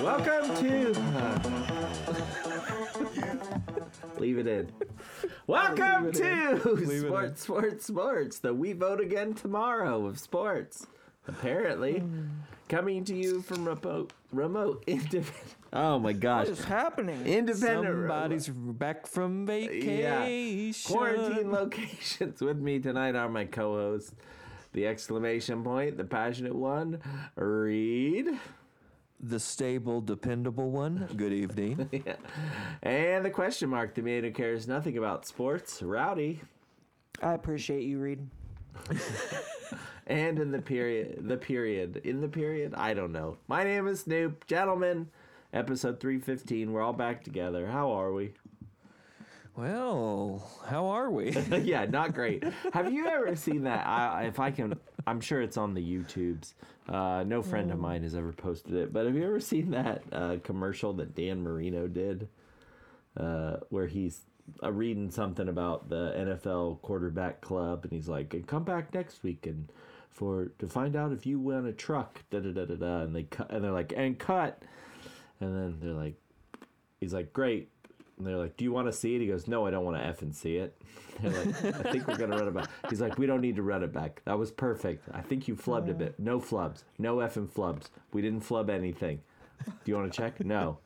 Welcome to. Leave it in. Welcome Leave it in. to Leave it in. Sports, Sports, Sports, the We Vote Again Tomorrow of sports. Apparently, coming to you from remote, remote, independent. Oh my gosh. What is happening? Independent. Somebody's back from vacation. Yeah. Quarantine locations with me tonight are my co-hosts, the exclamation point, the passionate one, Reed, The stable, dependable one. Good evening. and the question mark, the man who cares nothing about sports, Rowdy. I appreciate you, Reed. And in the period, the period, in the period, I don't know. My name is Snoop, gentlemen. Episode three fifteen. We're all back together. How are we? Well, how are we? yeah, not great. Have you ever seen that? I, if I can, I'm sure it's on the YouTubes. Uh, no friend of mine has ever posted it, but have you ever seen that uh, commercial that Dan Marino did, uh, where he's uh, reading something about the NFL quarterback club, and he's like, "And come back next week and for to find out if you win a truck." Da da da da da, and they cut, and they're like, "And cut," and then they're like, he's like, "Great." And they're like, "Do you want to see it?" He goes, "No, I don't want to f and see it." They're like, "I think we're gonna run it back." He's like, "We don't need to run it back. That was perfect. I think you flubbed a bit. No flubs. No f and flubs. We didn't flub anything. Do you want to check? No.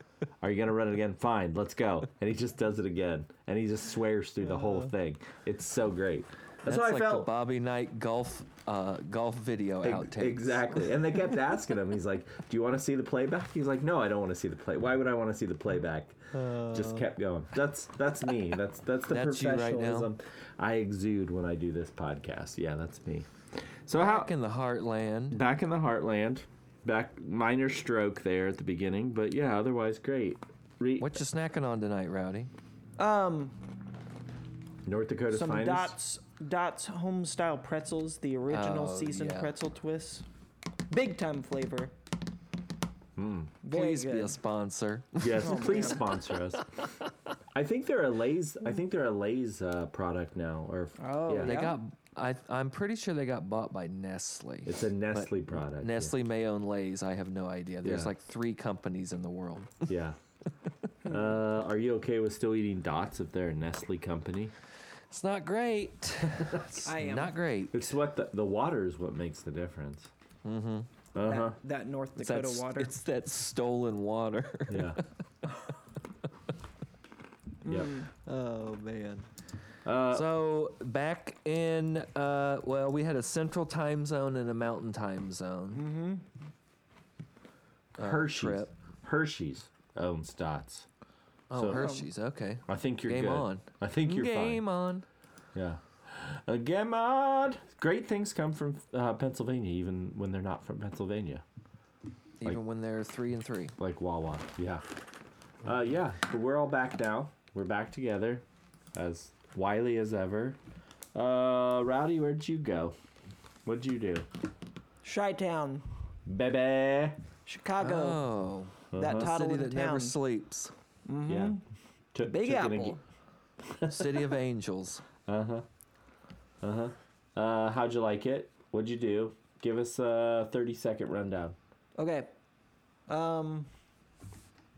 Are you gonna run it again? Fine. Let's go." And he just does it again, and he just swears through the whole uh-huh. thing. It's so great. That's, That's what like I the felt. Bobby Knight golf uh, golf video Ex- outtake. Exactly. And they kept asking him. He's like, "Do you want to see the playback?" He's like, "No, I don't want to see the play. Why would I want to see the playback?" Just kept going. That's that's me. That's that's the That's you right now? professionalism I exude when I do this podcast. Yeah, that's me. So how Back in the heartland. back in the heartland, back minor stroke there at the beginning, but yeah, otherwise great. Re- What you snacking on tonight, Rowdy? Um, North Dakota's some finest. Dots Dots home style pretzels, the original Oh, seasoned yeah. pretzel twists, big time flavor. Hmm. Very Please be good. a sponsor. Yes, Oh, please man. sponsor us. I think they're a Lay's. I think they're a Lay's uh, product now, or Oh, yeah, They Yeah. got. I, I'm pretty sure they got bought by Nestle. it's a Nestle product. yeah. Nestle may own Lay's. I have no idea. There's Yeah. like three companies in the world. Yeah. Uh, are you okay with still eating dots if they're a Nestle company? It's not great. It's I am. not great. It's what the, the water is what makes the difference. Mm-hmm. Uh huh. That, that North It's Dakota that, water. it's that stolen water. Yeah. yep. oh man. Uh, So back in, uh, well, we had a central time zone and a mountain time zone. Mm-hmm. uh, Hershey's. trip. Hershey's owns dots. Oh, So- Hershey's. Okay. I think you're Game good. on. I think you're Game fine. on. Yeah. Uh, game on. Great things come from uh, Pennsylvania, even when they're not from Pennsylvania, Even Like- when they're three and three. like Wawa. Yeah. Uh, yeah. But we're all back now. We're back together, as wily as ever. Uh, Rowdy, where'd you go? What'd you do, Chi Town, baby? Chicago, Oh, that Uh-huh. toddle city in that never town. Sleeps. Yeah. Took, Big took an Apple. city of angels. Uh huh. Uh huh. Uh, how'd you like it? What'd you do? Give us a thirty second rundown. Okay. Um,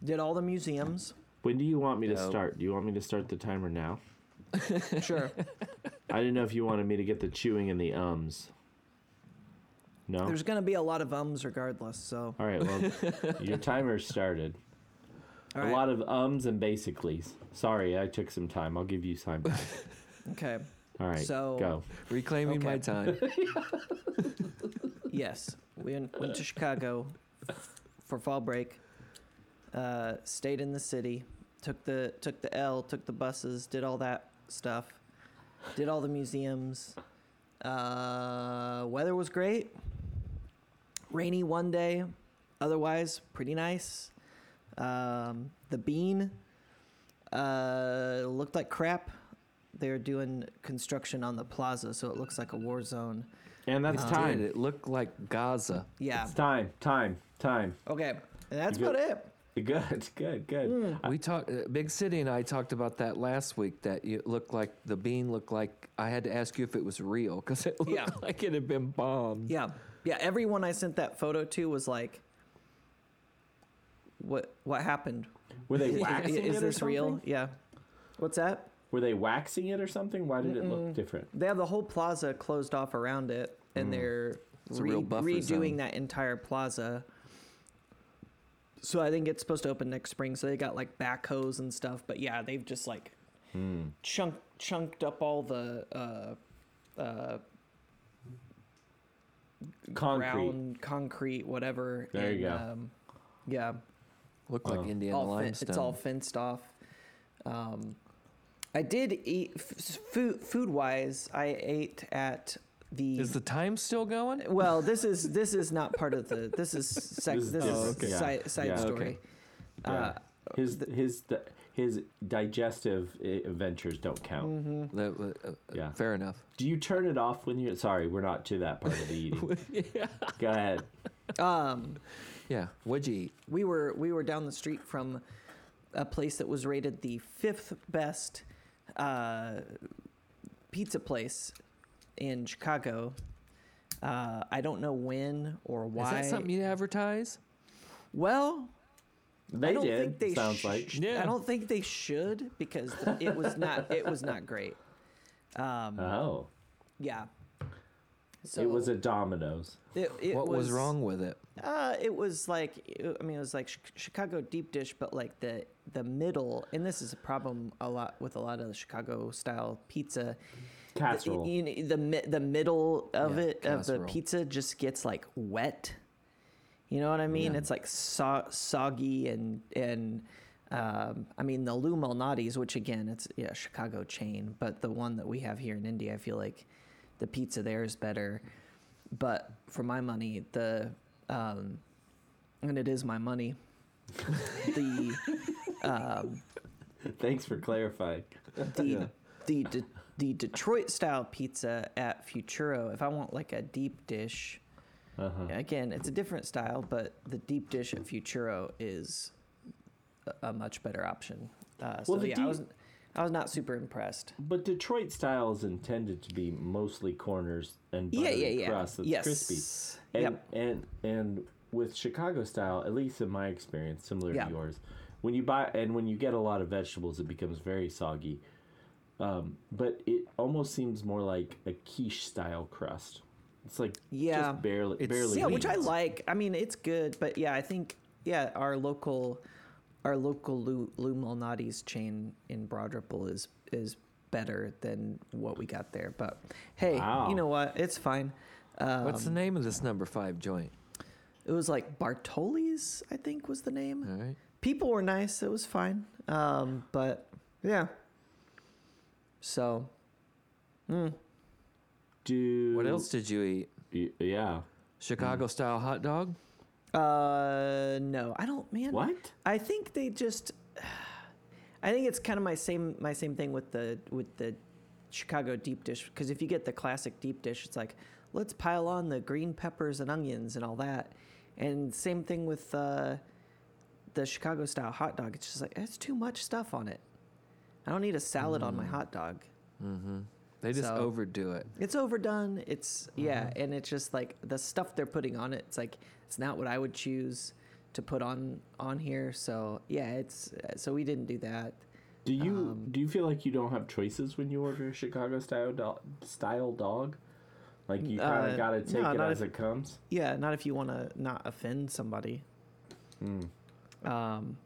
did all the museums. When do you want me to No. start? Do you want me to start the timer now? Sure. I didn't know if you wanted me to get the chewing and the ums. No. There's gonna be a lot of ums regardless. So. All right. Well, your timer started. All A right. lot of ums and basicallys. Sorry, I took some time. I'll give you time. back. Okay. All right. So- go. Reclaiming my time. Yes, we went, went to Chicago for fall break. Uh, stayed in the city. Took the took the L. Took the buses. Did all that stuff. Did all the museums. Uh, weather was great. Rainy one day. Otherwise, pretty nice. Um, the bean uh, looked like crap. They're doing construction on the plaza, so it looks like a war zone. And that's It time. It looked like Gaza. Yeah. It's time. Time. Time. Okay. And that's about it. Good. Good. Good. We talked. Uh, Big City and I talked about that last week. That it looked like the bean looked like. I had to ask you if it was real because it looked Yeah. like it had been bombed. Yeah. Yeah. Everyone I sent that photo to was like, what what happened? Were they Is- waxing is, it or this real? Yeah. What's that? Were they waxing it or something? Why did it look different? They have the whole plaza closed off around it, and Mm. they're re- redoing zone. that entire plaza. So I think it's supposed to open next spring. So they got like backhoes and stuff. But yeah, they've just like Hmm. chunk chunked up all the uh, uh, Concrete. ground, concrete, whatever. There you go. Um, yeah, Looked Wow. like Indiana all fin- limestone. it's all fenced off. Um, I did eat f- food. Food wise, I ate at the. Is the time still going? well, this is this is not part of the. This is sec, This is this, is different. Okay. side, Yeah. side Yeah. story. Okay. Yeah. Uh, his his his digestive i- ventures don't count. mhm. The- uh, uh, Yeah. Fair enough. Do you turn it off when you're? Sorry, we're not to that part of the eating. Go ahead. Yeah. What'd you eat? we were we were down the street from a place that was rated the fifth best uh, pizza place in Chicago. Uh, I don't know when or why. Is that something you advertise? well, They I don't did. think they sounds sh- like. Yeah. I don't think they should because it was not it was not great. Um, Oh, yeah. So it was a Domino's. It, it what was, wrong with it? Uh, it was like I mean, it was like Chicago deep dish, but like the the middle, and this is a problem a lot with a lot of the Chicago style pizza. Casserole. The, you know, the the middle of Yeah, it of the pizza just gets like wet. You know what I mean? Yeah. It's like so- soggy and and um, I mean the Lou Malnati's, which again it's yeah a Chicago chain, but the one that we have here in India, I feel like the pizza there is better. But for my money, the um, and it is my money. the um, Thanks for clarifying. the Yeah. the De- the Detroit style pizza at Futuro. If I want like a deep dish, Uh-huh. again, it's a different style, but the deep dish at Futuro is a, a much better option. Uh, so Well, the yeah, I deep- was I was not super impressed. But Detroit style is intended to be mostly corners and Yeah, buttery yeah, yeah. crust that's yes. crispy. And, yep. and and with Chicago style, at least in my experience, similar Yeah. to yours, when you buy and when you get a lot of vegetables, it becomes very soggy. Um, but it almost seems more like a quiche style crust. It's like Yeah. just barely, It's- barely. yeah, which I like. I mean, it's good, but yeah, I think yeah, our local, our local Lou, Lou Malnati's chain in Broad Ripple is is better than what we got there. But hey, Wow. you know what? It's fine. Um, What's the name of this number five joint? It was like Bartoli's, I think, was the name. All right. People were nice. It was fine. Um, but yeah. So, mm, Do What else did you eat? y- Yeah. Chicago style hot dog? Uh, no, I don't, man. What? I think they just. I think it's kind of my same my same thing with the with the Chicago deep dish because if you get the classic deep dish, it's like let's pile on the green peppers and onions and all that, and same thing with uh, the Chicago style hot dog. It's just like it's too much stuff on it. I don't need a salad on my hot dog. Mm-hmm. They just So- overdo it. It's overdone. It's yeah, and it's just like the stuff they're putting on it. It's like it's not what I would choose to put on on here. So yeah, it's so we didn't do that. Do you Um, do you feel like you don't have choices when you order a Chicago style do- style dog? Like you kind of Uh, got to take no, it as if- it comes. Yeah, not if you want to not offend somebody. Mm. Um,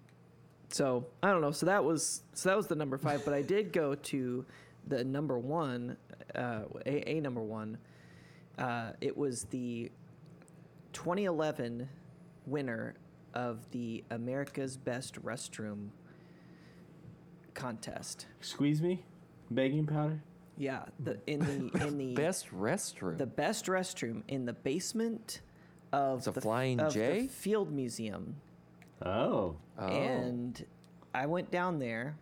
so I don't know. So that was so that was the number five. But I did go to the number one, uh, a, a number one. Uh, it was the 2011 winner of the America's Best Restroom contest. Squeeze me, baking powder. Yeah, the in the in the Best restroom. the best restroom in the basement of It's a the, Flying of the J? Field Museum. Oh, oh. and I went down there.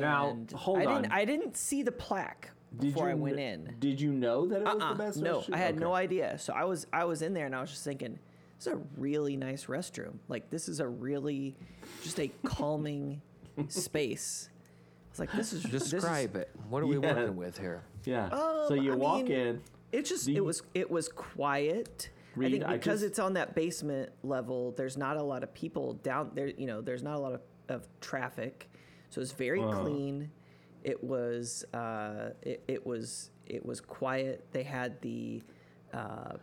Now, and hold I on. Didn't, I didn't see the plaque before I went kn- in. Did you know that it was Uh-uh, the best? no, restroom? I had no idea. So I was I was in there and I was just thinking, this is a really nice restroom. Like this is a really just a calming space. I was like, this is this is- Describe it. What are we Yeah. working with here? Yeah. Um, so you I walk mean- in. It just Do it was it was quiet. Reed, I think I because just- it's on that basement level, there's not a lot of people down there. You know, there's not a lot of, of traffic, so it's very Uh-huh. clean. It was uh, it, it was it was quiet. They had the uh,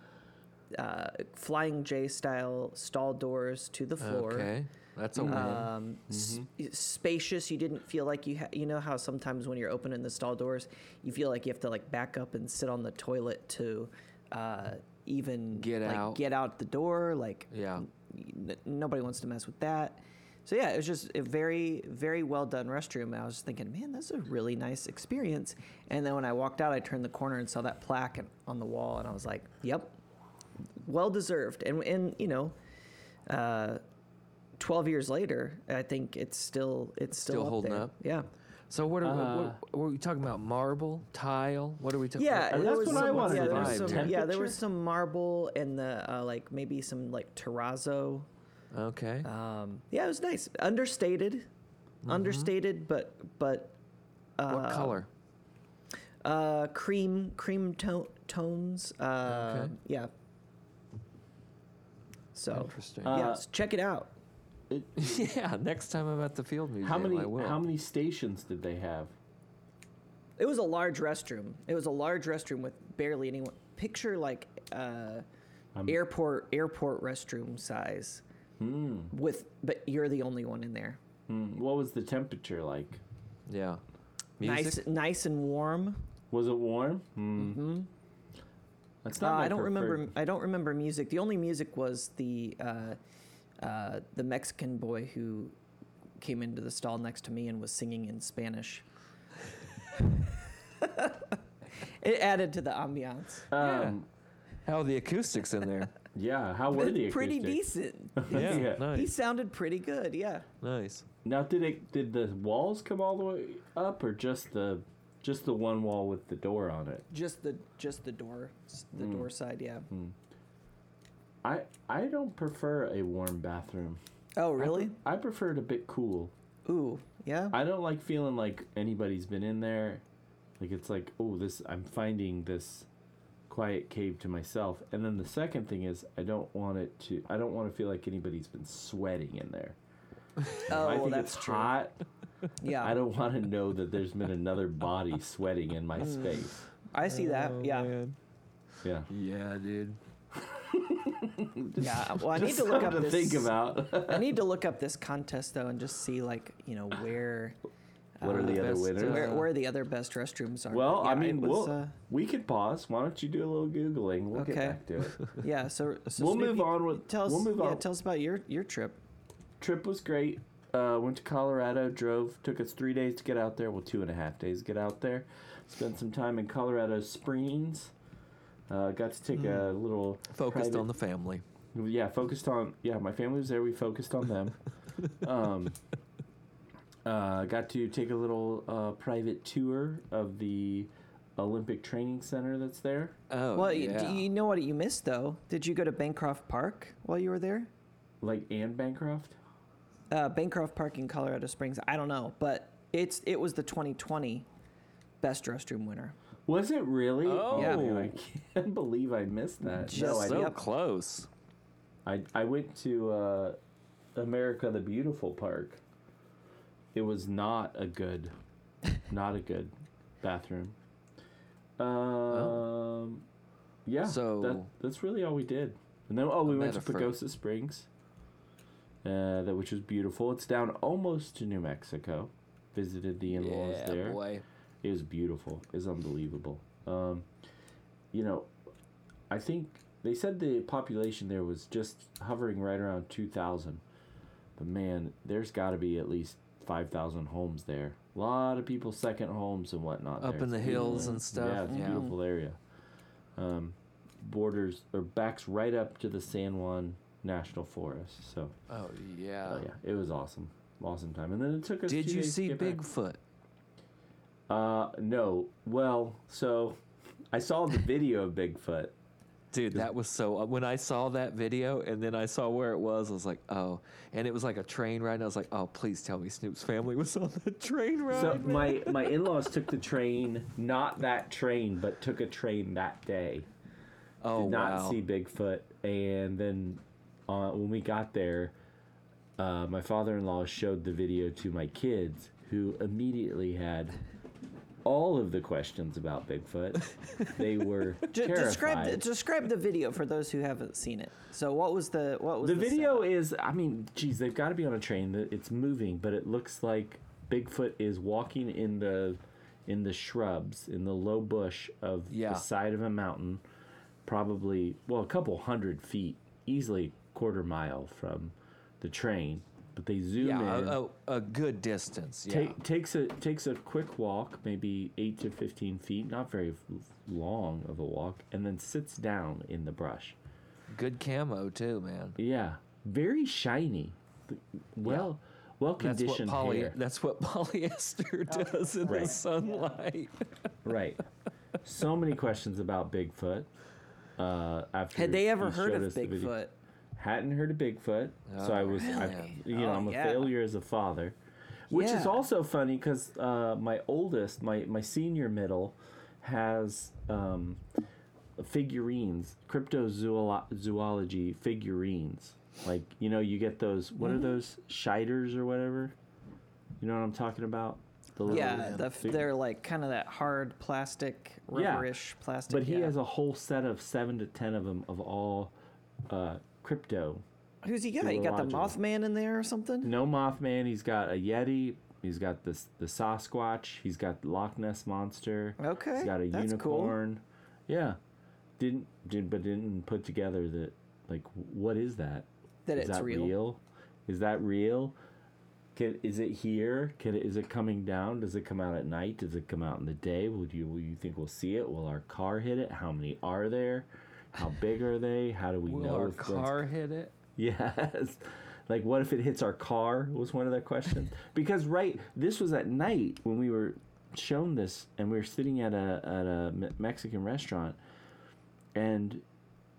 uh, flying J style stall doors to the floor. Okay, that's a win. Um, s- spacious. You didn't feel like you ha- you know how sometimes when you're opening the stall doors, you feel like you have to like back up and sit on the toilet to uh, even Get like, out. get out the door. Like Yeah. n- nobody wants to mess with that. So yeah, it was just a very very well done restroom. I was thinking, man, that's a really nice experience. And then when I walked out, I turned the corner and saw that plaque and- on the wall, and I was like, yep, well deserved. And and you know. Uh, 12 years later, I think it's still it's still, Still up holding there. up? Yeah. So what are, Uh, what, were we talking about? Marble, tile? What are we talking? Yeah, there that's was what I some, wanted yeah, to there was know. some, yeah, there was some marble and the uh, like maybe some like terrazzo. Okay. Um, yeah, it was nice. Understated, understated, but but uh, Mm-hmm. what color? Uh, cream cream to- tones. Uh, Okay. Yeah. So Interesting. Uh, yes, check it out. yeah, next time I'm at the Field Museum, How many I will. how many stations did they have? It was a large restroom. It was a large restroom with barely anyone. Picture like uh, airport airport restroom size. Hmm. With but you're the only one in there. Hmm. What was the temperature like? Yeah. Music? Nice, nice and warm. Was it warm? Hmm. That's Uh, not. my I don't remember. I don't remember music. The only music was the uh, uh, the Mexican boy who came into the stall next to me and was singing in Spanish. it added to the ambiance. Um, How are the acoustics in there? Yeah. How were the pretty acoustics? decent. yeah, Yeah. He sounded pretty good. Yeah. nice. Now, did it? Did the walls come all the way up, or just the, just the one wall with the door on it? Just the just the door the Mm. door side. Yeah. I I don't prefer a warm bathroom. Oh I really? I prefer it a bit cool. Ooh yeah. I don't like feeling like anybody's been in there. Like it's like, oh, this I'm finding this quiet cave to myself. And then the second thing is I don't want it to I don't want to feel like anybody's been sweating in there. oh if I well, think that's it's true. hot, Yeah. I don't want to know that there's been another body sweating in my mm. space. I see that. Oh, yeah. man. Yeah. Yeah, dude. Yeah. Well, I need to look up to this. think about. I need to look up this contest though and just see like you know where what are uh, the other best, winners? uh, where where the other best restrooms are. well, But, I mean, was, we'll, uh, we could pause. Why don't you do a little googling? We'll get Okay. back to it. yeah. So, so We'll Snoopy, move on with- Tell us. we'll move yeah, on. Tell us about your your trip. trip was great. Uh, went to Colorado, drove. Took us three days to get out there. Well, two and a half days to get out there. Spent some time in Colorado Springs. Uh, got to take a little Focused private- on the family. Yeah, focused on yeah. My family was there. We focused on them. um, uh, got to take a little uh, private tour of the Olympic Training Center that's there. Oh, well, you- yeah. do you know what you missed though? Did you go to Bancroft Park while you were there? Like Anne Bancroft. Uh, Bancroft Park in Colorado Springs. I don't know, but it's it was the 2020 best restroom winner. Was it really? Oh. Yeah. man, I can't believe I missed that. no, Just I so Yep. close. I I went to uh, America the Beautiful Park. It was not a good, not a good bathroom. Um, yeah. So- that, that's really all we did. And then oh, we went to. Pagosa Springs, uh, that which was beautiful. It's down almost to New Mexico. Visited the in-laws yeah, there. boy. It was beautiful. It was unbelievable. Um, you know, I think they said the population there was just hovering right around 2,000. But man, there's got to be at least 5,000 homes there. A lot of people second homes and whatnot. Up there. in the It's hills and stuff. Yeah, it's a beautiful area. Um, borders or backs right up to the San Juan National Forest. So, Oh yeah. oh yeah, it was awesome. Awesome time. And then it took us. Did you see get back. Bigfoot? Uh, no. Well, so I saw the video of Bigfoot. Dude, that was so. uh, When I saw that video and then I saw where it was, I was like, oh. And it was like a train ride. And I was like, oh, please tell me Snoop's family was on the train ride. So my my in-laws took the train, not that train, but took a train that day. Oh did not wow. see Bigfoot, and then uh, when we got there, uh, my father-in-law showed the video to my kids, who immediately had all of the questions about Bigfoot. they were J- terrified. describe the, describe the video for those who haven't seen it. So what was the what was the the, video setup? is, I mean, geez, they've got to be on a train. that It's moving, but it looks like Bigfoot is walking in the in the shrubs in the low bush of Yeah. the side of a mountain, probably well a couple hundred feet, easily quarter mile from the train. But they zoom Yeah, in. a, a, a good distance. Yeah. Take, takes a takes a quick walk, maybe eight to fifteen feet, not very long of a walk, and then sits down in the brush. Good camo too, man. Yeah, very shiny. Well, well That's what conditioned poly. hair. That's what polyester does in the sunlight. Right. So many questions about Bigfoot. Uh, after Had they ever you heard of us the video. Bigfoot? Hadn't heard of Bigfoot, so Oh, I was, I, really? you know, Oh, I'm a yeah. failure as a father. Which is also funny because uh, my oldest, my my senior middle, has um, figurines, cryptozoology figurines. Like you know, you get those. What Mm-hmm. are those shiders or whatever? You know what I'm talking about? The little Yeah, the, they're like kind of that hard plastic, Yeah, rubberish plastic. But he yeah. has a whole set of seven to ten of them of all uh, crypto. Who's he got? He got the. Mothman in there or something? No Mothman. He's got a Yeti. He's got the the Sasquatch. He's got the Loch Ness monster. Okay, He's got a that's cool. unicorn. Yeah. Didn't did but didn't put together that like what is that? That Is it's that real. Is that real? Can, is it here? Can it, is it coming down? Does it come out at night? Does it come out in the day? Will you will you think we'll see it? Will our car hit it? How many are there? How big are they? How do we Will know our if one's car hit it? Yes. Like, what if it hits our car? Was one of the questions. because right, this was at night when we were shown this, and we were sitting at a at a Me- Mexican restaurant, and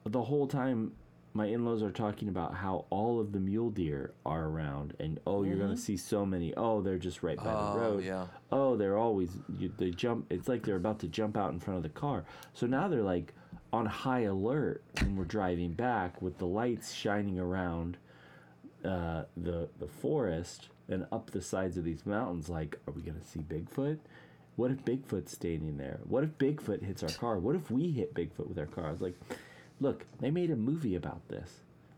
the whole time, my in-laws are talking about how all of the mule deer are around, and oh, you're gonna mm-hmm. see so many. Oh, they're just right by Oh, the road. yeah. Oh, they're always you, they jump. It's like they're about to jump out in front of the car. So now they're like on high alert when we're driving back with the lights shining around uh, the the forest and up the sides of these mountains. Like, are we gonna see Bigfoot? What if Bigfoot's standing there? What if Bigfoot hits our car? What if we hit Bigfoot with our car? I was like, look, they made a movie about this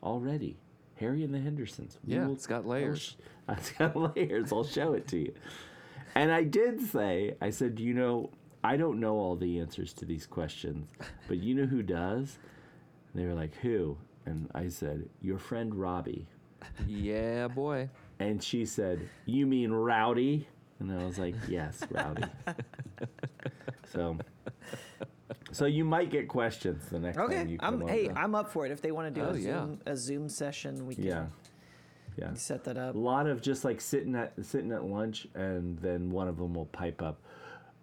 already. Harry and the Hendersons. We Yeah, will- it's got I'll layers. sh- It's got layers. I'll show it to you. And I did say, I said, you know, I don't know all the answers to these questions, but you know who does? And they were like, who? And I said, your friend Robbie. Yeah, boy. And she said, you mean Rowdy? And I was like, yes, Rowdy. so, so you might get questions the next time Okay, you I'm come hey. I'm up for it. If they want to do Oh, a yeah. Zoom a Zoom session, we can yeah, yeah. set that up. A lot of just like sitting at sitting at lunch, and then one of them will pipe up.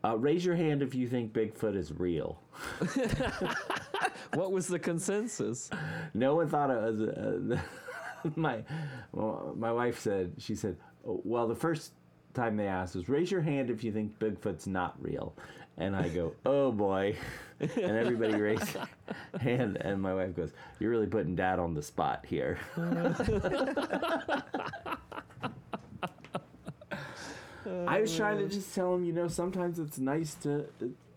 Uh, raise your hand if you think Bigfoot is real. What was the consensus? No one thought it was. Uh, my well, my wife said she said, well, the first time they asked was raise your hand if you think Bigfoot's not real, and I go, oh boy, and everybody raised hand, and my wife goes, you're really putting Dad on the spot here. I was trying to just tell him, you know, sometimes it's nice to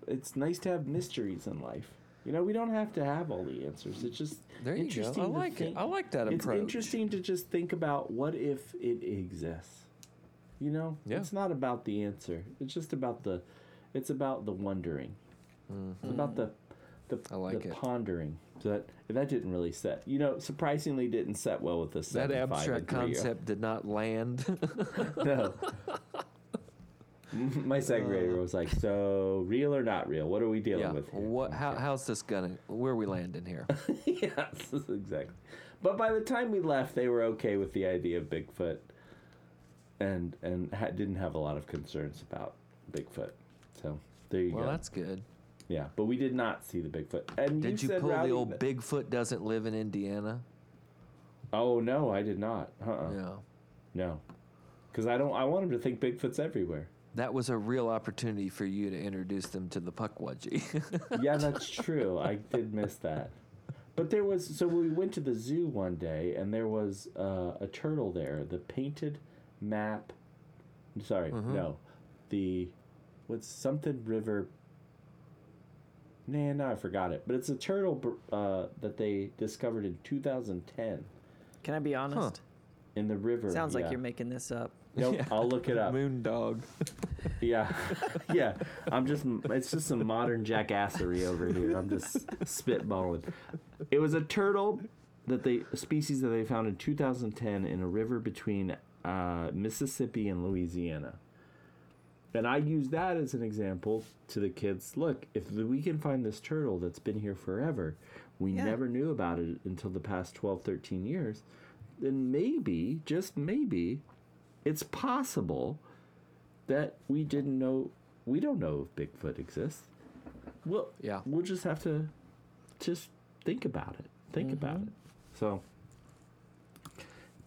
it's nice to have mysteries in life. You know, we don't have to have all the answers. It's just There you go. interesting I to like it. I like that It's approach. It's interesting to just think about what if it exists. You know, Yeah. it's not about the answer. It's just about the it's about the wondering. It's about the the, Mm-hmm. I like the pondering. So that that didn't really set. You know, surprisingly didn't set well with the That abstract and concept did not land. No. My second grader uh. was like, "So real or not real? What are we dealing yeah. with?" here?" What? How, how's this gonna? Where are we landing here? yes, exactly. But by the time we left, they were okay with the idea of Bigfoot, and and ha- didn't have a lot of concerns about Bigfoot. So there you Well, go. Well, that's good. Yeah, but we did not see the Bigfoot. And Did you said, pull Rowdy, the old that- Bigfoot doesn't live in Indiana? Oh no, I did not. Uh-uh. Yeah. No, because I don't. I want him to think Bigfoot's everywhere. That was a real opportunity for you to introduce them to the Pukwudgie. Yeah, that's true. I did miss that. But there was so we went to the zoo one day and there was uh, a turtle there. The painted map. Sorry, Mhm. no, the what's something river. Nah, no, I forgot it. But it's a turtle uh, that they discovered in 2010 Can I be honest? in the river. Sounds like you're making this up. Nope, Yeah. I'll look it up. Moon dog. Yeah, yeah. I'm just. It's just some modern jackassery over here. I'm just spitballing. It was a turtle that they a species that they found in 2010 in a river between uh, Mississippi and Louisiana. And I use that as an example to the kids. Look, if we can find this turtle that's been here forever, we Yeah. never knew about it until the past 12, 13 years, then maybe, just maybe, it's possible that we didn't know we don't know if Bigfoot exists. Well, Yeah. we'll just have to just think about it. Think about Mhm. it. So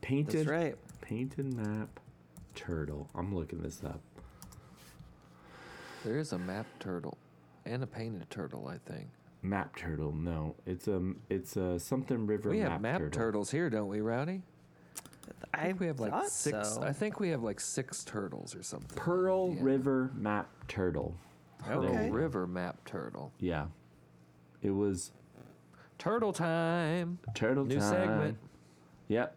painted That's right. painted map turtle. I'm looking this up. There is a map turtle and a painted turtle, I think. Map turtle. No, it's a it's a something river we map, have map turtle. turtles here, don't we, Rowdy? I think we have like thought six. so. I think we have like six turtles or something. Pearl Yeah. River map turtle. Pearl Okay. River map turtle. Yeah, it was Turtle time. turtle New time. segment. Yep.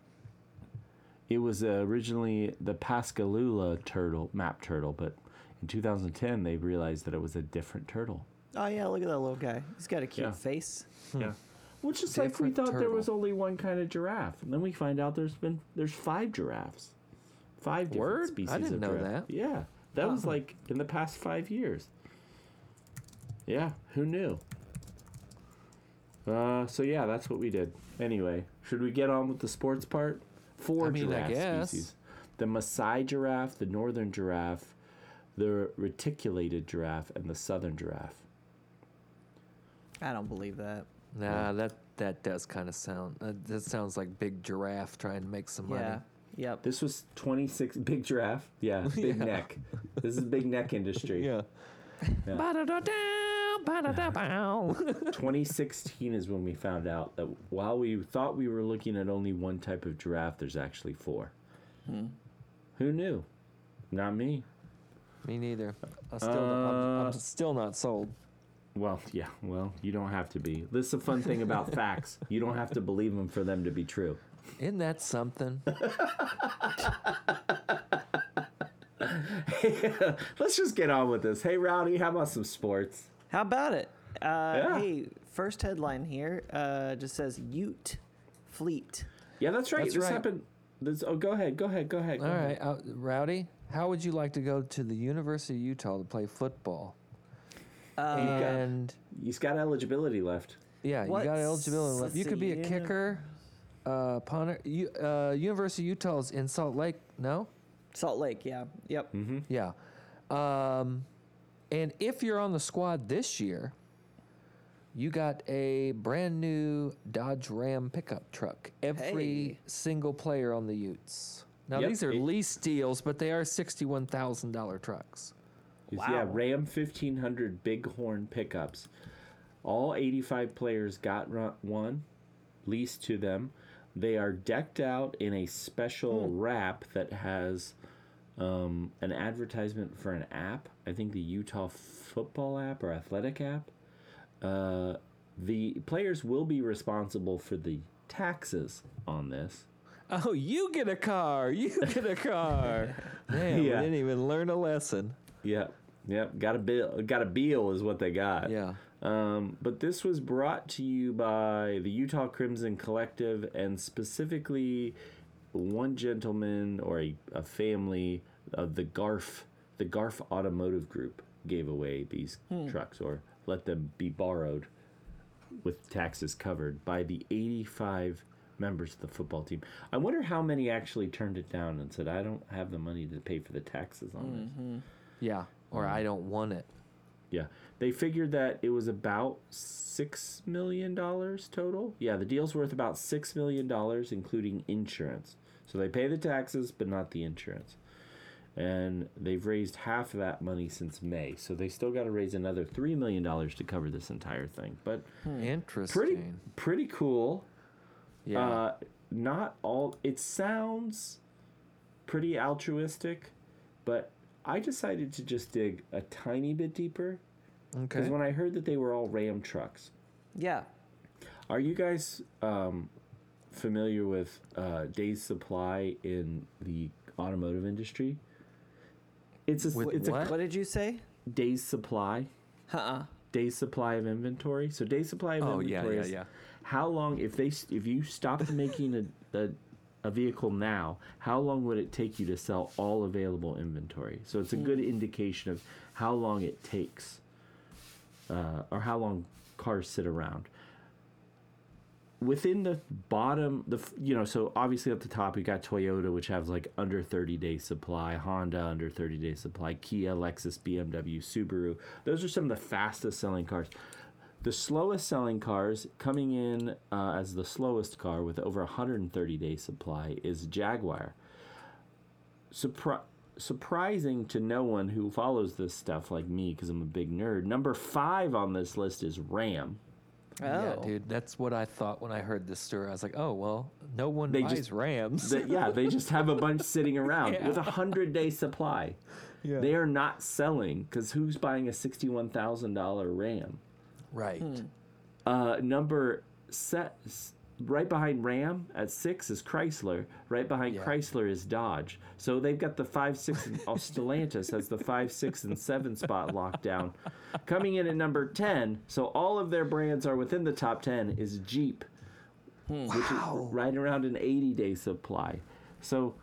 It was uh, originally the Pascagoula turtle, map turtle, but in 2010 they realized that it was a different turtle. Oh yeah, look at that little guy. He's got a cute Yeah. face. Yeah. Well, is like we Different thought there was only one kind of giraffe, and then we find out there's been there's five giraffes, five different Word? I species didn't of know giraffe. that. Yeah, that was Huh. like in the past five years. Yeah, who knew? Uh, so yeah, that's what we did. Anyway, should we get on with the sports part? Four I mean, I giraffe guess. species: the Maasai giraffe, the northern giraffe, the reticulated giraffe, and the southern giraffe. I don't believe that. Nah, that that does kind of sound. Uh, that sounds like big giraffe trying to make some money. Yeah. Yep. This was 26 big giraffe. Yeah, big Yeah. neck. This is big neck industry. Yeah. Yeah. Ba-da-da-dow, ba-da-da-bow. 2016 is when we found out that while we thought we were looking at only one type of giraffe, there's actually four. Hmm. Who knew? Not me. Me neither. I still don't, I'm, Uh, I'm still not sold. Well, yeah, well, you don't have to be. This is a fun thing about facts. You don't have to believe them for them to be true. Isn't that something? Let's just get on with this. Hey, Rowdy, how about some sports? How about it? Uh, Yeah. Hey, first headline here uh, just says Ute Fleet. Yeah, that's right. That's this right. happened. This, oh, go ahead. Go ahead. Go ahead. Go All ahead. right, uh, Rowdy, how would you like to go to the University of Utah to play football? Uh, got- and He's got eligibility left. yeah, you got What's- eligibility left. You let's could be a uni- kicker, uh, punter. You, uh, University of Utah is in Salt Lake. No, Salt Lake, yeah. Yep. Mm-hmm. yeah. Um, and if you're on the squad this year, you got a brand new Dodge Ram pickup truck. Every Hey. single player on the Utes. Now Yep, these are it- lease deals, but they are sixty-one thousand dollar trucks. Yeah, Wow. Ram 1500 Bighorn pickups. All 85 players got one leased to them. They are decked out in a special wrap that has um, an advertisement for an app. I think the Utah football app or athletic app. Uh, the players will be responsible for the taxes on this. Oh, you get a car. You get a car. Man, Yeah. we didn't even learn a lesson. Yep, yep. Got a bill. Got a bill is what they got. Yeah. Um, but this was brought to you by the Utah Crimson Collective and specifically one gentleman or a, a family of the Garff, the Garff Automotive Group gave away these trucks or let them be borrowed with taxes covered by the 85 members of the football team. I wonder how many actually turned it down and said, I don't have the money to pay for the taxes on this. Yeah. Or I don't want it. Yeah. They figured that it was about six million dollars total. Yeah, the deal's worth about six million dollars, including insurance. So they pay the taxes, but not the insurance. and they've raised half of that money since May. So they still got to raise another three million dollars to cover this entire thing. But Interesting. pretty pretty cool. yeah. Uh, not all. It sounds pretty altruistic, but I decided to just dig a tiny bit deeper okay. because when I heard that they were all Ram trucks, Yeah. are you guys um, familiar with uh, days supply in the automotive industry? It's a With it's what? What did you say? days supply, Uh-uh. days supply of inventory. So days supply of oh yeah, inventory yeah, is yeah. how long if they if you stopped making a, a a vehicle now, how long would it take you to sell all available inventory? So it's a good indication of how long it takes, uh, or how long cars sit around. Within the bottom, the you know, so obviously at the top you got Toyota, which has like under thirty day supply, Honda under thirty day supply, Kia, Lexus, BMW, Subaru. Those are some of the fastest selling cars. The slowest selling cars coming in uh, as the slowest car with over 130 day supply is Jaguar. Surpri- surprising to no one who follows this stuff like me because I'm a big nerd. Number five on this list is Ram. Yeah, Oh. dude, that's what I thought when I heard this story. I was like, oh well, no one They buys just- Rams. That- yeah, they just have a bunch sitting around Yeah. with a hundred day supply. yeah. They are not selling because who's buying a sixty-one thousand dollar Ram? Right. Uh, number set right behind Ram at six is Chrysler. Right behind Yeah. Chrysler is Dodge. So they've got the five, six, and oh, Stellantis has the five, six, and seven spot locked down. Coming in at number ten, so all of their brands are within the top ten. Is Jeep, which is right around an eighty day supply. So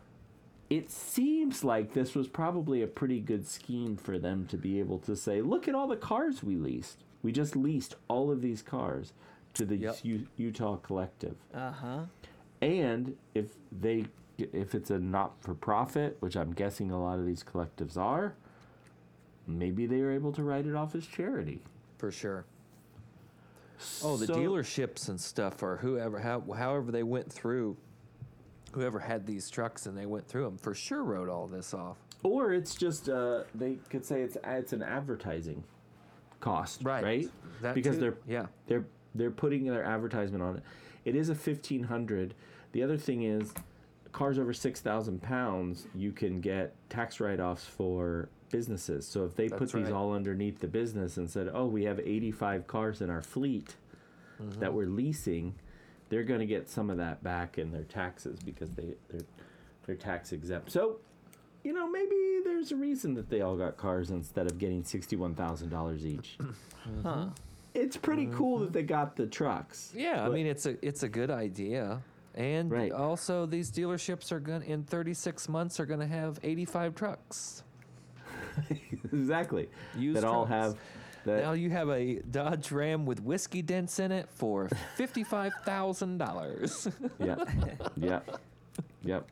it seems like this was probably a pretty good scheme for them to be able to say, look at all the cars we leased. We just leased all of these cars to the Yep. U- Utah Collective. Uh-huh. And if they if it's a not for profit, which I'm guessing a lot of these collectives are, maybe they are able to write it off as charity. For sure. Oh, the So- dealerships and stuff, or whoever, how, however they went through, whoever had these trucks and they went through them, for sure wrote all this off. Or it's just uh, they could say it's it's an advertising cost, Right. right? That because too. they're Yeah. they're they're putting their advertisement on it. It is a fifteen hundred. The other thing is, cars over six thousand pounds, you can get tax write offs for businesses. So if they put That's these right. all underneath the business and said, "Oh, we have eighty five cars in our fleet mm-hmm. that we're leasing," they're going to get some of that back in their taxes because they they're they're tax exempt. So. You know, maybe there's a reason that they all got cars instead of getting sixty-one thousand dollars each. Huh. It's pretty mm-hmm. cool that they got the trucks. Yeah, I But- mean it's a it's a good idea, and Right. also these dealerships are going to in 36 months are going to have 85 trucks. exactly. Used that all trucks. have that. Now you have a Dodge Ram with whiskey dents in it for fifty-five thousand dollars. yep. Yep. Yep.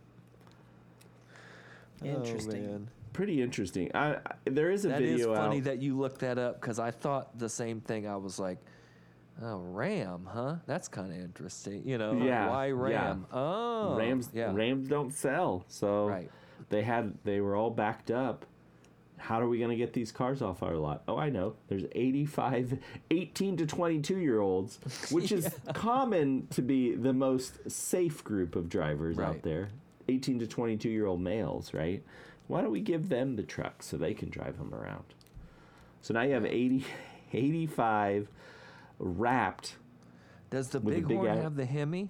Oh, interesting. Pretty interesting. I, I there is a video That is funny out. that you looked that up because I thought the same thing. I was like, "Oh, Ram, huh? That's kind of interesting." You know, Yeah, why yeah. Ram? Oh, Rams yeah, Rams don't sell, so right. they had they were all backed up. How are we going to get these cars off our lot? Oh, I know. There's 85 18 to 22 year olds, which is common to be the most safe group of drivers out there. 18 to 22 year old males, right? Why don't we give them the trucks so they can drive them around? So now you have 80 85 wrapped. Does the a big Bighorn ad- have the Hemi?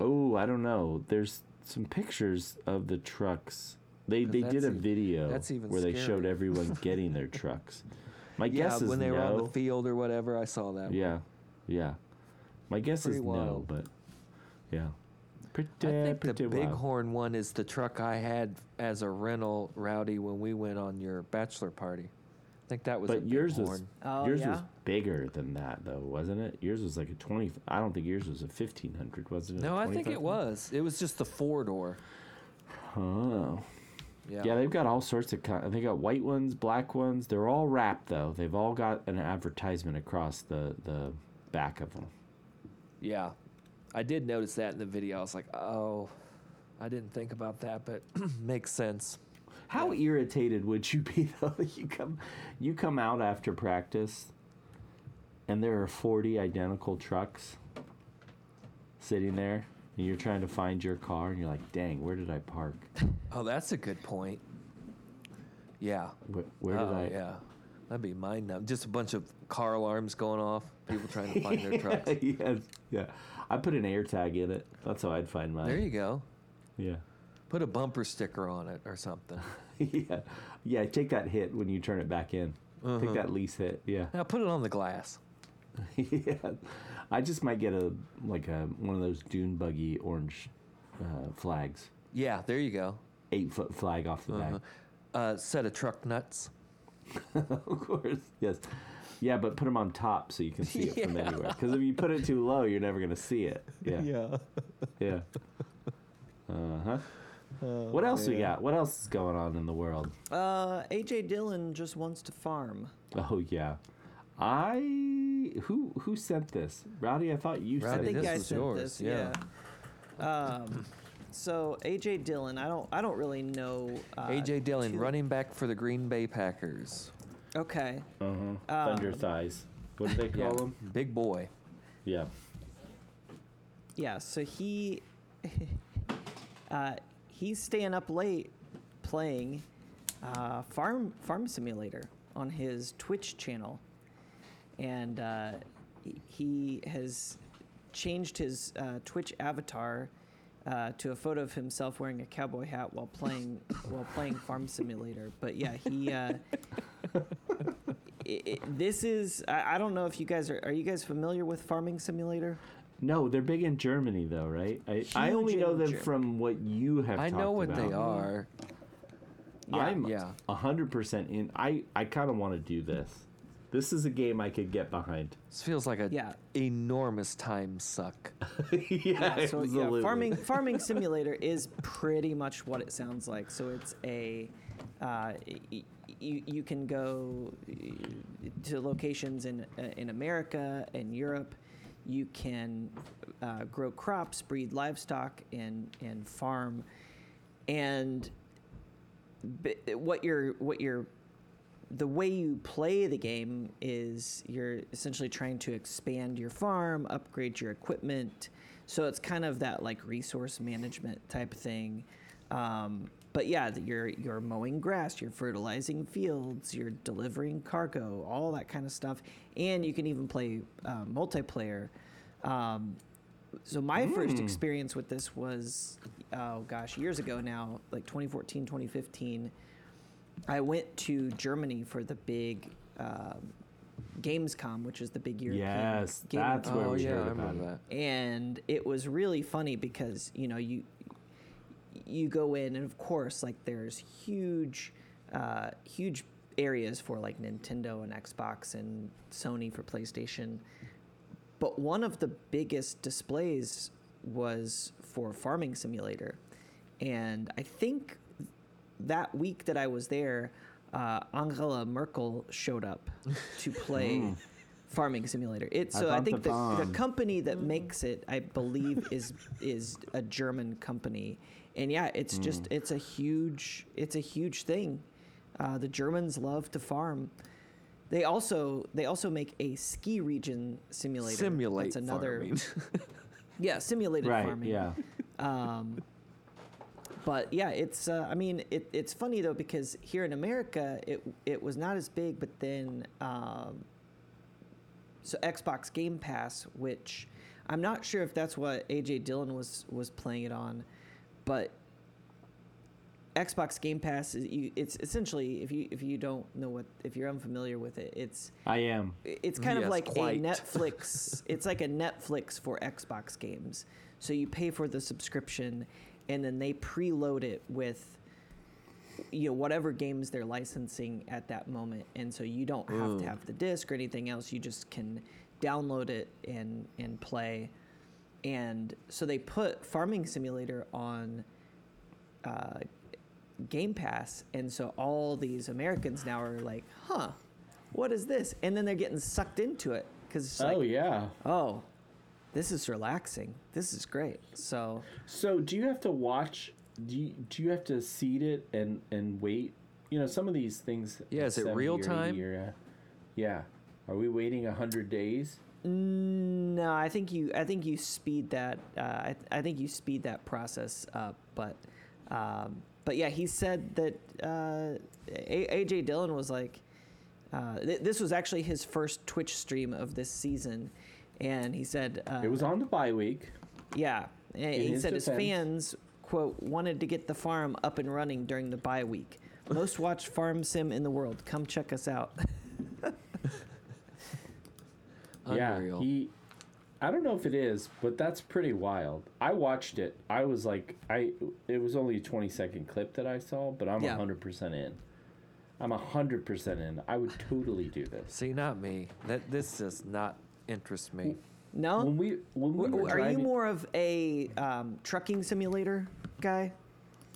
Oh, I don't know. There's some pictures of the trucks. They they did a video that's even where they showed everyone getting their trucks. My yeah, guess is when they were on no. the field or whatever, I saw that. one. yeah, yeah. My guess is Pretty no, but yeah, pretty I think the pretty wild. Bighorn one is the truck I had as a rental, Rowdy, when we went on your bachelor party. I think that was. a But yours was Bighorn. Oh, yours yeah. was bigger than that though, wasn't it? Yours was like a twenty. I don't think yours was a fifteen hundred, wasn't it? No, I think it was. It was just the four door. Oh. Yeah. Yeah, they've got all sorts of. Kind, they got white ones, black ones. They're all wrapped though. They've all got an advertisement across the the back of them. Yeah. I did notice that in the video. I was like, oh, I didn't think about that, but makes sense. How irritated would you be though? You come, you come out after practice, and there are forty identical trucks sitting there, and you're trying to find your car, and you're like, "Dang, where did I park? Oh, that's a good point. Yeah. Where, where did oh, I?" Yeah. That'd be mine now. Just a bunch of car alarms going off. People trying to find their trucks. yes, yeah. I put an air tag in it. That's how I'd find mine. There you go. yeah. Put a bumper sticker on it or something. yeah, yeah. Take that hit when you turn it back in. Uh-huh. Take that lease hit. Yeah, Now put it on the glass. yeah. I just might get a like a one of those dune buggy orange uh, flags, Yeah, there you go. eight foot flag off the Uh-huh. Uh, set of truck nuts. Back. of course, yes. Yeah, but put them on top so you can see it from Yeah. anywhere. Because if you put it too low, you're never gonna see it. Yeah, Yeah. yeah. Uh huh. what else we got? What else is going on in the world? Uh, AJ Dillon just wants to farm. Oh yeah, I who who sent this? Rowdy, I thought you Rowdy, I sent think this this. I was sent yours, this. yeah. Yeah. Um, so AJ Dillon, I don't, I don't really know. Uh, AJ Dillon, too- running back for the Green Bay Packers. Okay. Uh-huh. Thunder Um, thighs. What do they Yeah. call them? Big boy. Yeah. Yeah. So he, uh, he's staying up late playing uh, farm farm simulator on his Twitch channel, and uh, he- he has changed his uh, Twitch avatar. Uh, to a photo of himself wearing a cowboy hat while playing while playing Farm Simulator, but yeah, he. Uh, i i this is I, I don't know if you guys are are you guys familiar with Farming Simulator? No, they're big in Germany though, right? I, I only know them Ger- from what you have. I know talked what they are. Yeah. I'm Yeah. hundred percent in. I I kind of want to do this. This is a game I could get behind. This feels like a Yeah. enormous time suck. yeah, so absolutely. yeah, farming farming simulator is pretty much what it sounds like. So it's a uh, y- y- you you can go uh, to locations in uh, in America and Europe. You can uh, grow crops, breed livestock, and and farm. And b- what you're what you're the way you play the game is you're essentially trying to expand your farm, upgrade your equipment. So it's kind of that like resource management type thing. Um, but yeah, that you're you're mowing grass, you're fertilizing fields, you're delivering cargo, all that kind of stuff, and you can even play uh, multiplayer. Um, so my first experience with this was, oh gosh, years ago now, like 2014, 2015. I went to Germany for the big um, Gamescom, which is the big European Yes, gaming that's where oh we yeah, heard I about remember it. that. and it was really funny because you know you you go in and of course like there's huge uh, huge areas for like Nintendo and Xbox and Sony for PlayStation but one of the biggest displays was for Farming Simulator and I think that week that I was there uh, Angela Merkel showed up to play Farming Simulator. It so I want think the the, the company that makes it, I believe, is is a German company, and yeah, it's just Hmm. it's a huge it's a huge thing. Uh, the Germans love to farm. They also they also make a ski region simulator. Simulate That's another farming. yeah simulated Right. farming. Yeah. Um, but yeah, it's. Uh, I mean, it, it's funny though because here in America, it it was not as big, but then um, so Xbox Game Pass, which I'm not sure if that's what AJ Dillon was was playing it on, but Xbox Game Pass is you, it's essentially if you if you don't know what if you're unfamiliar with it, it's I am. it's kind Yes, of like quite. a Netflix. it's like a Netflix for Xbox games. So you pay for the subscription, and then they preload it with, you know, whatever games they're licensing at that moment, and so you don't have to have the disc or anything else. You just can download it and and play. And so they put Farming Simulator on uh, Game Pass, and so all these Americans now are like, "Huh, what is this?" And then they're getting sucked into it because like, oh yeah. "Oh, this is relaxing. This is great." So So do you have to watch do you, do you have to seed it and and wait? You know, some of these things. Yeah, is it 70 real or 80 time? or, uh, yeah. Are we waiting hundred days? No, I think you. I think you speed that. Uh, I, I think you speed that process up. But, um, but yeah, he said that uh, A- AJ Dillon was like, uh, th- this was actually his first Twitch stream of this season, and he said uh, it was on the bye week. Yeah, and In he his said his fans quote wanted to get the farm up and running during the bye week. Most watched farm sim in the world. Come check us out. Unreal. Yeah, he. I don't know if it is, but that's pretty wild. I watched it. I was like, I. It was only a twenty second clip that I saw, but I'm Yeah. hundred percent in. I'm hundred percent in. I would totally do this. See, not me. That this does not interest me. No, When we when we W- were are you more of a um, trucking simulator guy,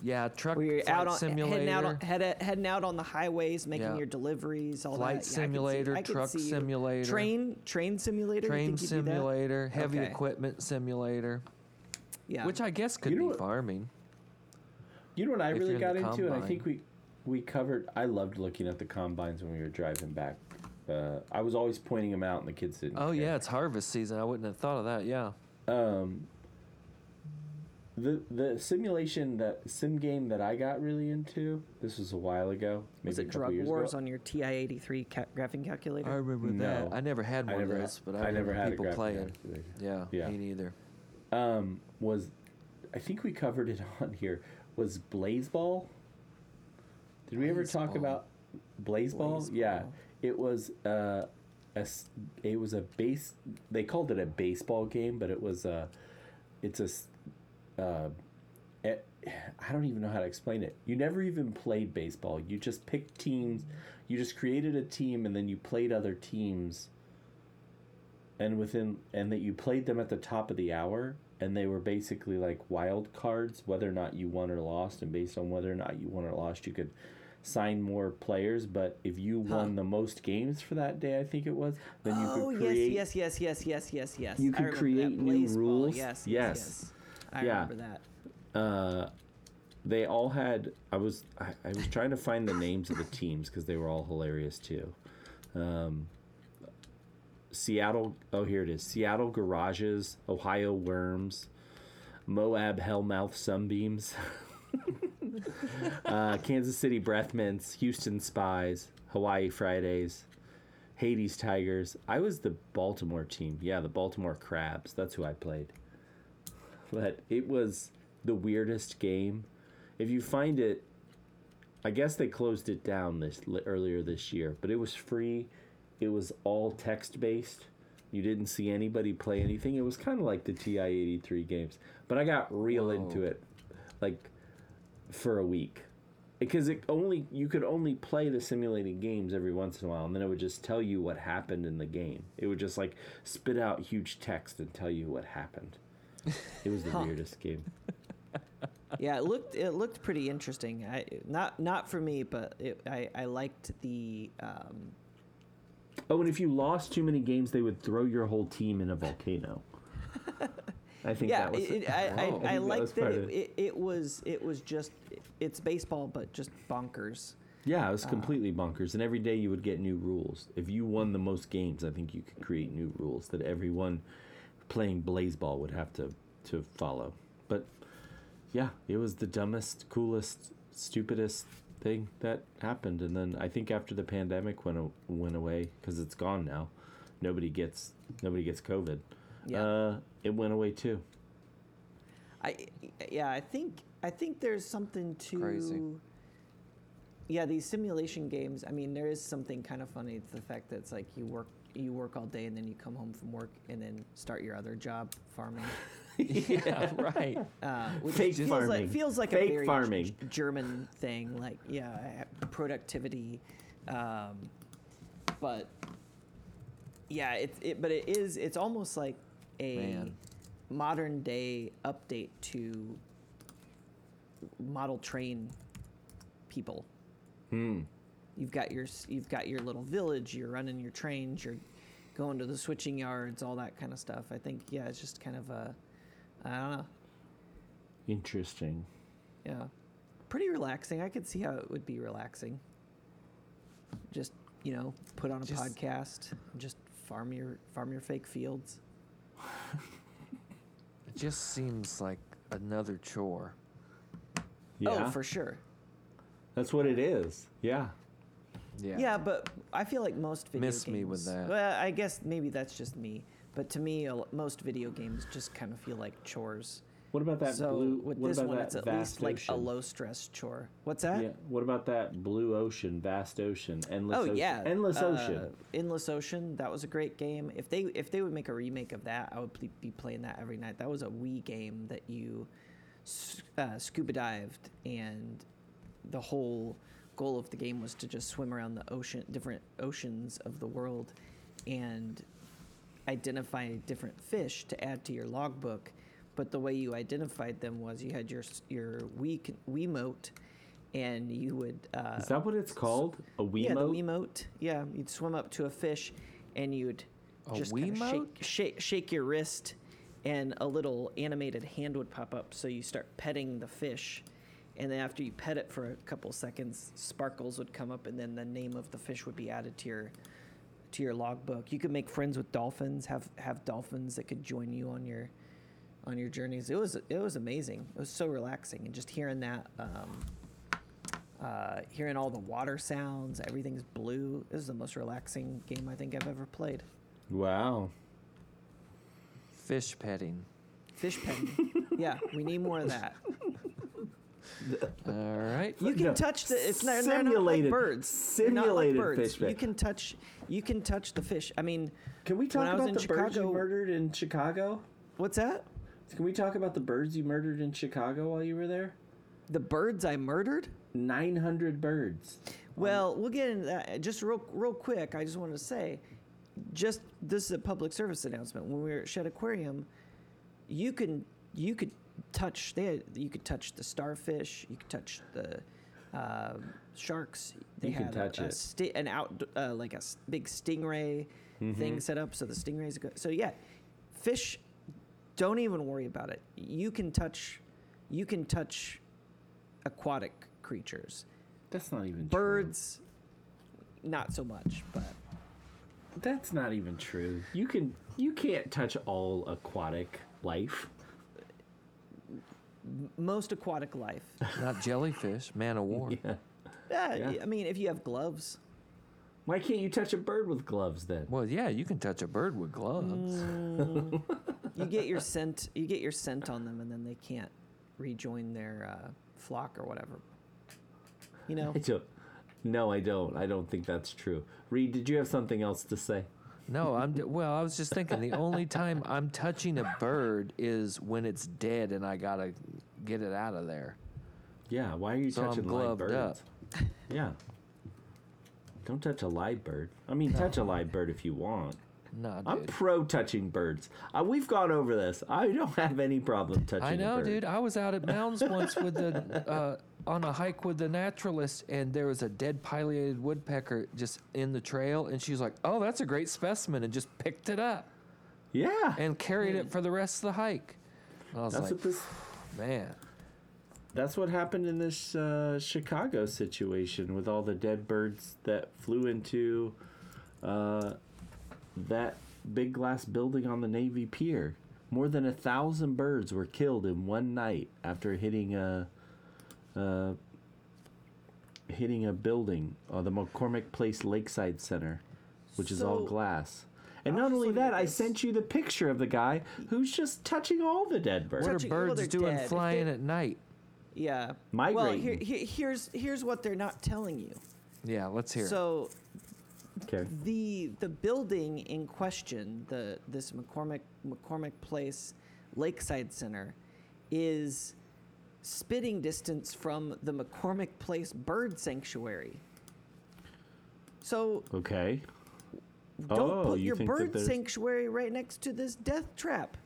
Yeah, truck where you're flight out on simulator, heading out on head, heading out on the highways, making Yeah. your deliveries, all flight that? Yeah, I could see- simulator, truck simulator, train train simulator. Train you'd do that? simulator, heavy Okay. equipment simulator, Yeah, which I guess could You know be what- farming. You know what I really you're in got the into, and I think we we covered. I loved looking at the combines when we were driving back. Uh, I was always pointing them out, and the kids didn't. Oh care. yeah, it's harvest season. I wouldn't have thought of that. Yeah. Um, the the simulation that sim game that I got really into. This was a while ago. Maybe was it couple Drug years Wars ago. on your TI-83 ca- graphing calculator? I remember No. that. I never had one never of had- those, but I, I never remember had a people playing. calculator. Yeah, Yeah. me neither. Um, was I think we covered it on here. Was Blaseball? Did we ever talk Blaseball. about Blaseball? Yeah, Blaseball. It was uh, a it was a base. They called it a baseball game, but it was a it's a uh, eh, I don't even know how to explain it. You never even played baseball. You just picked teams. You just created a team, and then you played other teams and within and that you played them at the top of the hour and they were basically like wild cards whether or not you won or lost and based on whether or not you won or lost you could sign more players but if you Huh. won the most games for that day i think it was then you oh could create yes, yes, yes, yes, yes, yes, yes. You could create new rules. Yes, yes, Yes. yes. I Yeah. remember that. uh they all had i was i, I was trying to find the names of the teams because they were all hilarious too um seattle oh here it is seattle garages ohio worms moab hellmouth sunbeams uh, kansas city breath mints houston spies hawaii fridays hades tigers i was the baltimore team yeah the baltimore crabs that's who i played but it was the weirdest game. If you find it, I guess they closed it down this earlier this year, but it was free. It was all text based. You didn't see anybody play anything. It was kind of like the TI-83 games, but I got real into it, like for a week, because it only you could only play the simulated games every once in a while, and then it would just tell you what happened in the game. It would just like spit out huge text and tell you what happened. It was the weirdest game. yeah, it looked it looked pretty interesting. I not not for me, but it, I I liked the um, Oh, and if you lost too many games, they would throw your whole team in a volcano. I think yeah. that was. It, I. I, I I, think that it, it. it, it was it was just it's baseball, but just bonkers. yeah, it was uh, completely bonkers. And every day you would get new rules. If you won the most games, I think you could create new rules that everyone playing Blaseball would have to to follow. But yeah, it was the dumbest, coolest, stupidest thing that happened. And then I think after the pandemic went went away because it's gone now, nobody gets nobody gets COVID. Yeah. Uh, it went away too. I yeah, I think I think there's something to Crazy. Yeah, these simulation games. I mean, there is something kind of funny to the fact that it's like you work you work all day and then you come home from work and then start your other job farming. yeah, right. Uh, which Fake feels farming. like feels like Fake a very farming. G- German thing, like yeah, productivity. Um, but yeah, it's it. But it is. It's almost like a Man. modern day update to model train people. Hmm. You've got your you've got your little village. You're running your trains. You're going to the switching yards. All that kind of stuff. I think yeah, it's just kind of a I don't know. Interesting. Yeah. Pretty relaxing. I could see how it would be relaxing. Just, you know, put on a Just- podcast and just farm your farm your fake fields. It just seems like another chore. Yeah, Oh, for sure. that's what it is. Yeah. Yeah. Yeah. but I feel like most video games. Miss games. me with that. Well, I guess maybe that's just me. But to me, most video games just kind of feel like chores. What about that so blue? with what this about one, that it's at vast least like ocean? a low stress chore. What's that? Yeah. What about that blue ocean, vast ocean, endless Oh ocean? yeah, endless uh, ocean. Endless Ocean. That was a great game. If they if they would make a remake of that, I would be playing that every night. That was a Wii game that you uh, scuba dived, and the whole goal of the game was to just swim around the ocean, different oceans of the world, and identify different fish to add to your logbook. But the way you identified them was you had your s- your Wii c- Wiimote, and you would. Uh, Is that what it's called? A Wiimote? yeah, the Wiimote. Yeah, you'd swim up to a fish, and you'd A just kinda shake, shake, shake your wrist, and a little animated hand would pop up. So you start petting the fish, and then after you pet it for a couple seconds, sparkles would come up, and then the name of the fish would be added to your to your logbook. You could make friends with dolphins. Have have dolphins that could join you on your on your journeys. It was it was amazing. It was so relaxing, and just hearing that. Um, uh, hearing all the water sounds, everything's blue. This is the most relaxing game I think I've ever played. Wow. Fish petting. Fish petting. yeah, we need more of that. All right. You can No, touch the. It's not, they're not like simulated- birds. They're not like birds. fish You can touch. You can touch the fish. I mean, Can we When talk I was about in the birds you murdered in Chicago? what's that? Can we talk about the birds you murdered in Chicago while you were there? The birds I murdered. 900 birds. Well, we'll get into that. Just real, real quick, I just wanted to say, just this is a public service announcement. When we were at Shedd Aquarium, you can you could touch they had, you could touch the starfish, you could touch the uh, sharks. They You can had touch a, a it. sti- an out uh, like a big stingray Mm-hmm. thing set up so the stingrays go. So yeah, fish. Don't even worry about it. You can touch, you can touch aquatic creatures That's not even birds not so much but. That's not even true. You can you can't touch all aquatic life. most aquatic life Not jellyfish. Man of war. Yeah. yeah, Yeah. i mean if you have gloves Why can't you touch a bird with gloves then? Well, yeah, you can touch a bird with gloves. Mm. you get your scent you get your scent on them and then they can't rejoin their uh, flock or whatever you know I don't. No, I don't. I don't think that's true. Reed, did you have something else to say? No, I'm well. I was just thinking the only time I'm touching a bird is when it's dead and I gotta get it out of there. Yeah, why are you So I'm touching live gloved birds? up. Yeah. Don't touch a live bird. I mean, touch a live bird if you want. No, I'm dude. pro touching birds. Uh, we've gone over this. I don't have any problem touching. I a know, bird. dude. I was out at Mounds once with the uh, on a hike with the naturalist, and there was a dead pileated woodpecker just in the trail, and she's like, "Oh, that's a great specimen," and just picked it up Yeah, and carried it for the rest of the hike. And I was that's like, what this. "Man, That's what happened in this uh, Chicago situation with all the dead birds that flew into uh, that big glass building on the Navy Pier. More than a thousand birds were killed in one night after hitting a, uh, hitting a building, uh, the McCormick Place Lakeside Center, which is all glass. And I was not only that, I sent you the picture of the guy who's just touching all the dead birds. what are Touching- well, birds doing dead. Flying they- at night?" yeah well Migrating. here, here, here's here's what they're not telling you Yeah, let's hear. it. so Okay. the the building in question, the this McCormick McCormick Place Lakeside Center, is spitting distance from the McCormick Place Bird Sanctuary. So Okay. don't Oh, put you your bird sanctuary right next to this death trap.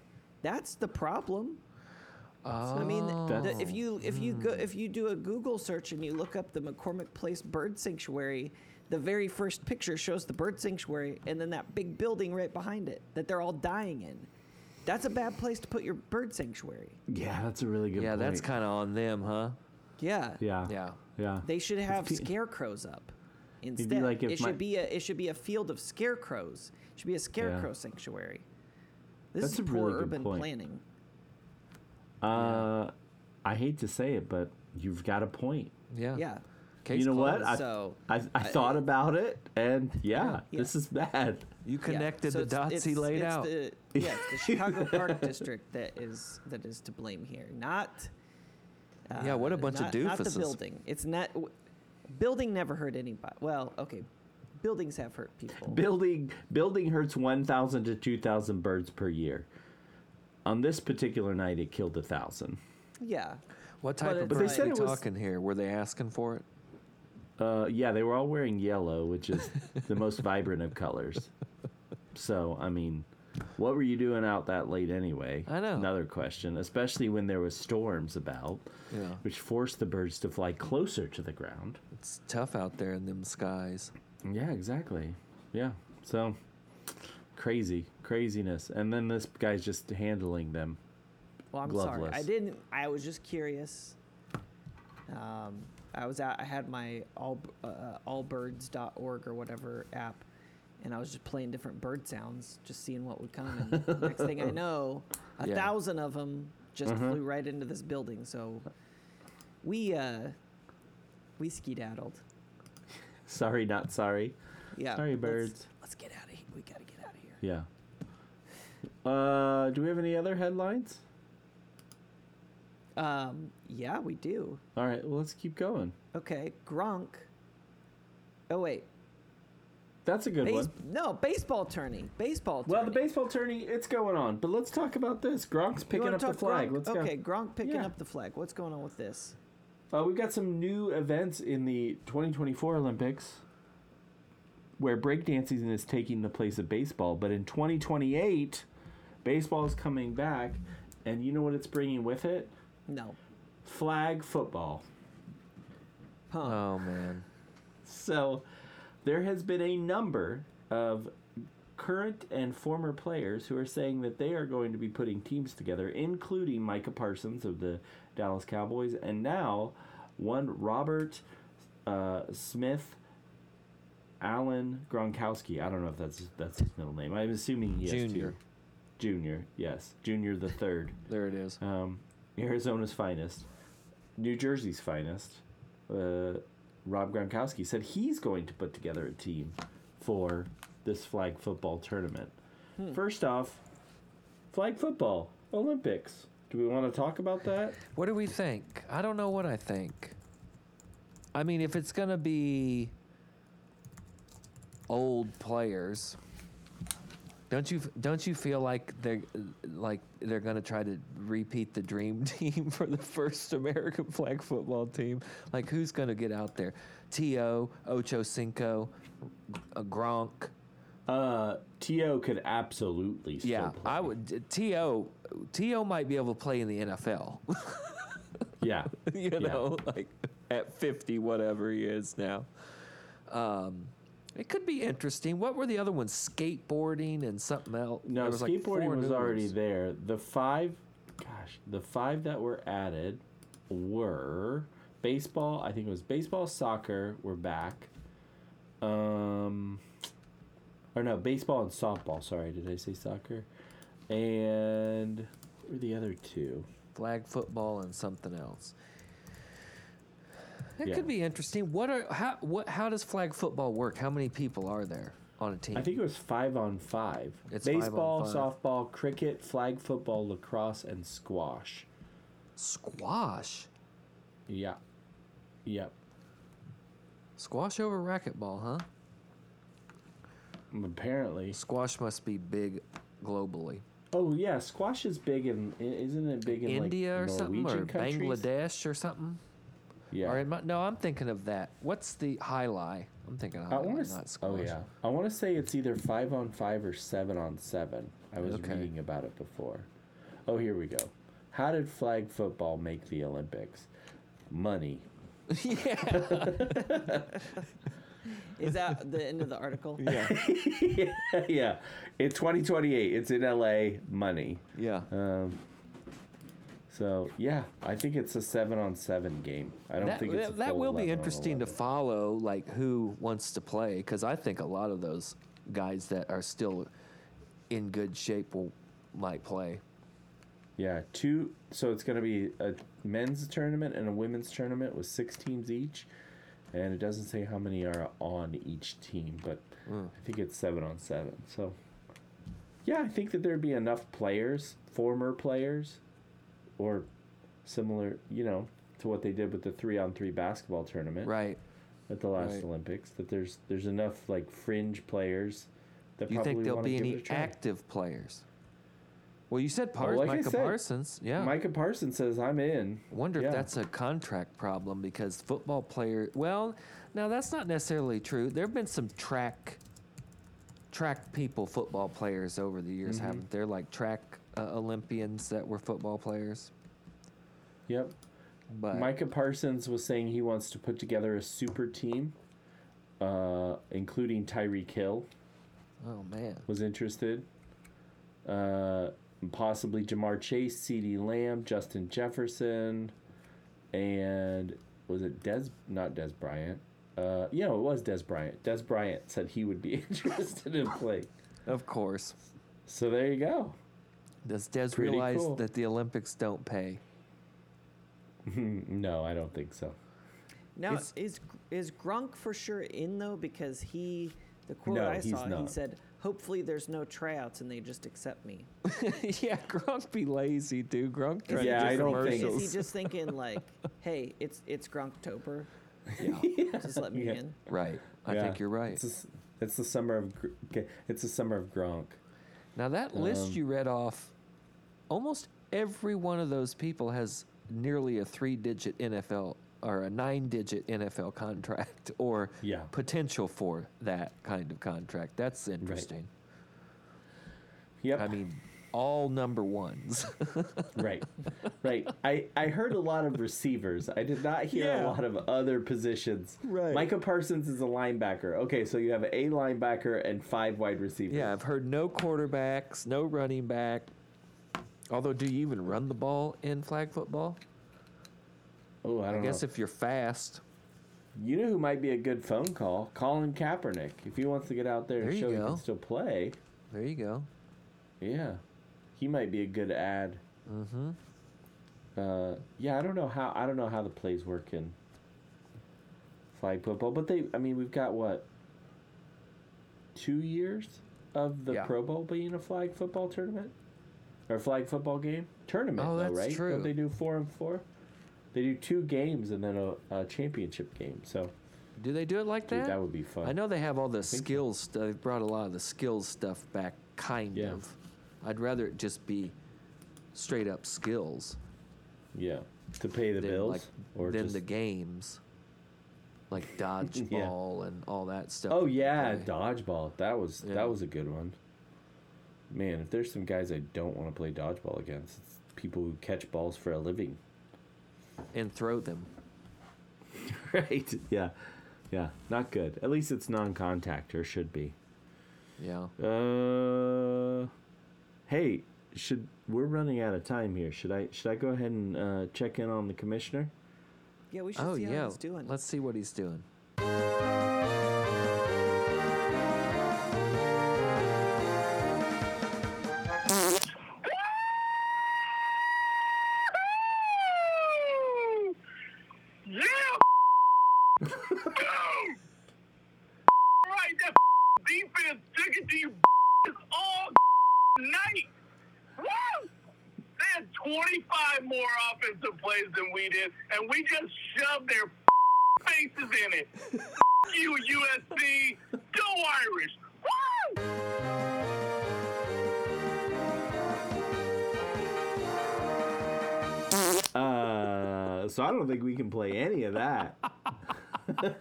That's the problem. I mean, Oh. the, if you if you go if you do a Google search and you look up the McCormick Place Bird Sanctuary, the very first picture shows the bird sanctuary and then that big building right behind it that they're all dying in. That's a bad place to put your bird sanctuary. Yeah, that's a really good yeah, point. that's kind of on them, huh? Yeah. Yeah. Yeah. Yeah. They should have fe- scarecrows up instead. like if it should my- be a it should be a field of scarecrows. It should be a scarecrow sanctuary. This That's is a poor really good urban point. planning. Uh, I hate to say it, but you've got a point. Yeah. Yeah. Case you know what? I, So, I, I thought about it, and yeah, Yeah. this is bad. You yeah. connected So the it's- dots it's, he laid it's out. The, yeah, it's the Chicago Park District that is that is to blame here, not. Uh, Yeah, what a bunch of not, Not the building. It's not. w- Building never hurt anybody. Well, okay, buildings have hurt people. Building building hurts 1,000 to 2,000 birds per year. On this particular night, it killed a thousand. yeah. what type but of it's But they birds said we talking here? Were they asking for it? Uh, yeah, they were all wearing yellow, which is the most vibrant of colors. So, I mean, what were you doing out that late anyway? I know. Another question, especially when there was storms about, Yeah. which forced the birds to fly closer to the ground. It's tough out there in them skies. Yeah, exactly. Yeah. So crazy, craziness. And then this guy's just handling them. Well, I'm sorry. I didn't. I was just curious. Um, I was out. I had my all uh, allbirds.org or whatever app, and I was just playing different bird sounds, just seeing what would come. And next thing I know, a Yeah. thousand of them just Uh-huh. flew right into this building. So we uh, we skedaddled. Sorry, not sorry. Yeah. Sorry, let's- birds. Let's, get out of here. We gotta get out of here. Yeah. Uh, do we have any other headlines? Um, yeah, we do. All right, well, let's keep going. Okay, Gronk. Oh wait, That's a good Base- one. no baseball tourney. Baseball. Tourney. Well, the baseball tourney, it's going on. But let's talk about this. Gronk's picking up the flag. Gronk? Let's okay, go. Gronk picking Yeah. up the flag. What's going on with this? Uh, we've got some new events in the 2024 Olympics where breakdancing is taking the place of baseball. But in 2028, baseball is coming back. And you know what it's bringing with it? No. Flag football. Huh. Oh man. So there has been a number of current and former players who are saying that they are going to be putting teams together, including Micah Parsons of the Dallas Cowboys, and now one Robert uh, Smith. Alan Gronkowski. I don't know if that's that's his middle name. I'm assuming he has Junior. two. Junior, yes, Junior the third. There it is. Um, Arizona's finest, New Jersey's finest, uh, Rob Gronkowski said he's going to put together a team for this flag football tournament. First off, flag football Olympics. Do we want to talk about that? What do we think? I don't know what I think. I mean, if it's gonna be old players, don't you don't you feel like they're like they're gonna try to repeat the dream team for the first American flag football team? Like, who's gonna get out there? To Ocho Cinco, uh, Gronk. Uh, To could absolutely still Yeah, play. I would. To To might be able to play in the NFL. Yeah, you Yeah. know, like at 50, whatever he is now. Um, it could be interesting. What were the other ones? Skateboarding and something else. no, was skateboarding four was already ones. there. The five, gosh, the five that were added were baseball. I think it was baseball, soccer were back. Um, or no, baseball and softball. Sorry, did I say soccer? And what were the other two? Flag football and something else. It Yeah. could be interesting. What are how what how does flag football work? How many people are there on a team? I think it was five on five. It's five baseball, five. softball, cricket, flag football, lacrosse, and squash. squash. Yeah. Yep. Squash over racquetball, huh? Apparently. Squash must be big globally. Oh yeah, squash is big in isn't it big in India like or something, Norwegian or countries? Bangladesh or something. Yeah. Or am I, no, I'm thinking of that. What's the jai alai? I'm thinking of I high want lie, to. not squash. Oh yeah. I want to say it's either five on five or seven on seven. I was Okay. reading about it before. Oh, here we go. How did flag football make the Olympics? Money. yeah. Is that the end of the article? yeah. yeah. In 2028, it's in LA. Money. Yeah. Um, So yeah, I think it's a seven on seven game. I don't that, think it's that, that will be interesting to follow, like who wants to play, because I think a lot of those guys that are still in good shape will might play. Yeah, two. So it's going to be a men's tournament and a women's tournament with six teams each, and it doesn't say how many are on each team, but Mm. I think it's seven on seven. So yeah, I think that there'd be enough players, former players, or similar, you know, to what they did with the three on three basketball tournament Right? at the last right. Olympics. That there's there's enough like fringe players that Do you probably think there'll be any it a try. active players? Well, you said Par- like Micah said, Parsons. Yeah. Micah Parsons says I'm in. Wonder Yeah. if that's a contract problem because football player. Well, now that's not necessarily true. There have been some track track people, football players over the years, Mm-hmm. haven't there? Like track uh, Olympians that were football players. Yep. But Micah Parsons was saying he wants to put together a super team, uh, including Tyreek Hill oh man, was interested. Uh, possibly Ja'Marr Chase, CeeDee Lamb, Justin Jefferson, and was it Dez? Not Dez Bryant. Uh, know, it was Dez Bryant. Dez Bryant said he would be interested in playing. of course. So there you go. Does Dez Pretty realize cool. that the Olympics don't pay? no, I don't think so. Now It's- is is Grunk for sure in though? Because he, the quote No, I he's saw, he said, "Hopefully there's no tryouts and they just accept me." yeah, Gronk be lazy, dude. Grunk. Is trying Yeah, to I do don't think- Is he just thinking like, "Hey, it's it's Grunktober, yeah. just let me Yeah. in"? Right. I Yeah. think you're right. It's, a s it's the summer of Gr- it's the summer of Gronk. Now that list Um, you read off, almost every one of those people has nearly a three-digit NFL or a nine-digit NFL contract or Yeah. potential for that kind of contract. That's interesting. Yep. I mean, all number ones. right. Right. I, I heard a lot of receivers. I did not hear Yeah. a lot of other positions. Right. Micah Parsons is a linebacker. Okay, so you have a linebacker and five wide receivers. yeah, I've heard no quarterbacks, no running back. Although, do you even run the ball in flag football? Oh, I I guess know. if you're fast, you know who might be a good phone call? Colin Kaepernick. If he wants to get out there There and you show he go. can still play, there you go. yeah, he might be a good ad. Mm-hmm. Uh, yeah, I don't know how I don't know how the plays work in flag football, but they I mean we've got what two years of the Yeah. Pro Bowl being a flag football tournament or flag football game tournament. Oh, though, that's right? true. Don't they do four and four? They do two games and then a, a championship game. So Do they do it like dude, that? that would be fun. I know they have all the think so. skills. They've brought a lot of the skills stuff back, kind Yeah. of. I'd rather it just be straight up skills Yeah, to pay the than bills like or than just the games, like dodgeball and all that stuff. Oh yeah, dodgeball. That was Yeah. that was a good one. Man, if there's some guys I don't want to play dodgeball against, it's people who catch balls for a living. and throw them. Right. Yeah. Yeah. Not good. At least it's non-contact or should be. Yeah. Uh Hey, should we're running out of time here. Should I should I go ahead and uh, check in on the commissioner? Yeah, we should Oh see yeah. how he's doing. Let's see what he's doing. Plays than we did, and we just shoved their faces in it. you, USC. Go Irish. Woo! Uh so I don't think we can play any of that.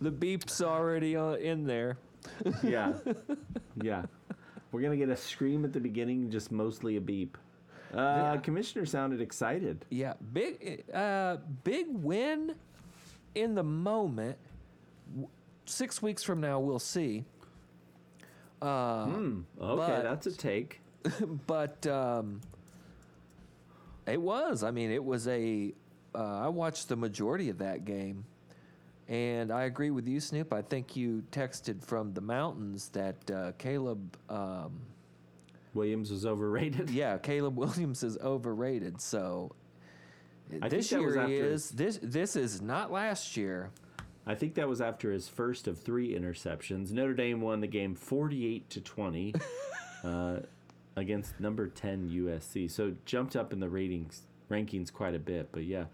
The beep's already uh, in there. yeah. Yeah. We're going to get a scream at the beginning, just mostly a beep. Uh, Yeah. Commissioner sounded excited. Yeah, big, uh, big win in the moment. Six weeks from now, we'll see. Uh, Hmm. Okay, but- that's a take. but um, It was. I mean, it was a. Uh, I watched the majority of that game, and I agree with you, Snoop. I think you texted from the mountains that uh, Caleb. Um, Williams was overrated. yeah, Caleb Williams is overrated. So I this year he is. This this is not last year. I think that was after his first of three interceptions. Notre Dame won the game 48 to 20 uh, against number 10 USC. So jumped up in the ratings rankings quite a bit. But yeah,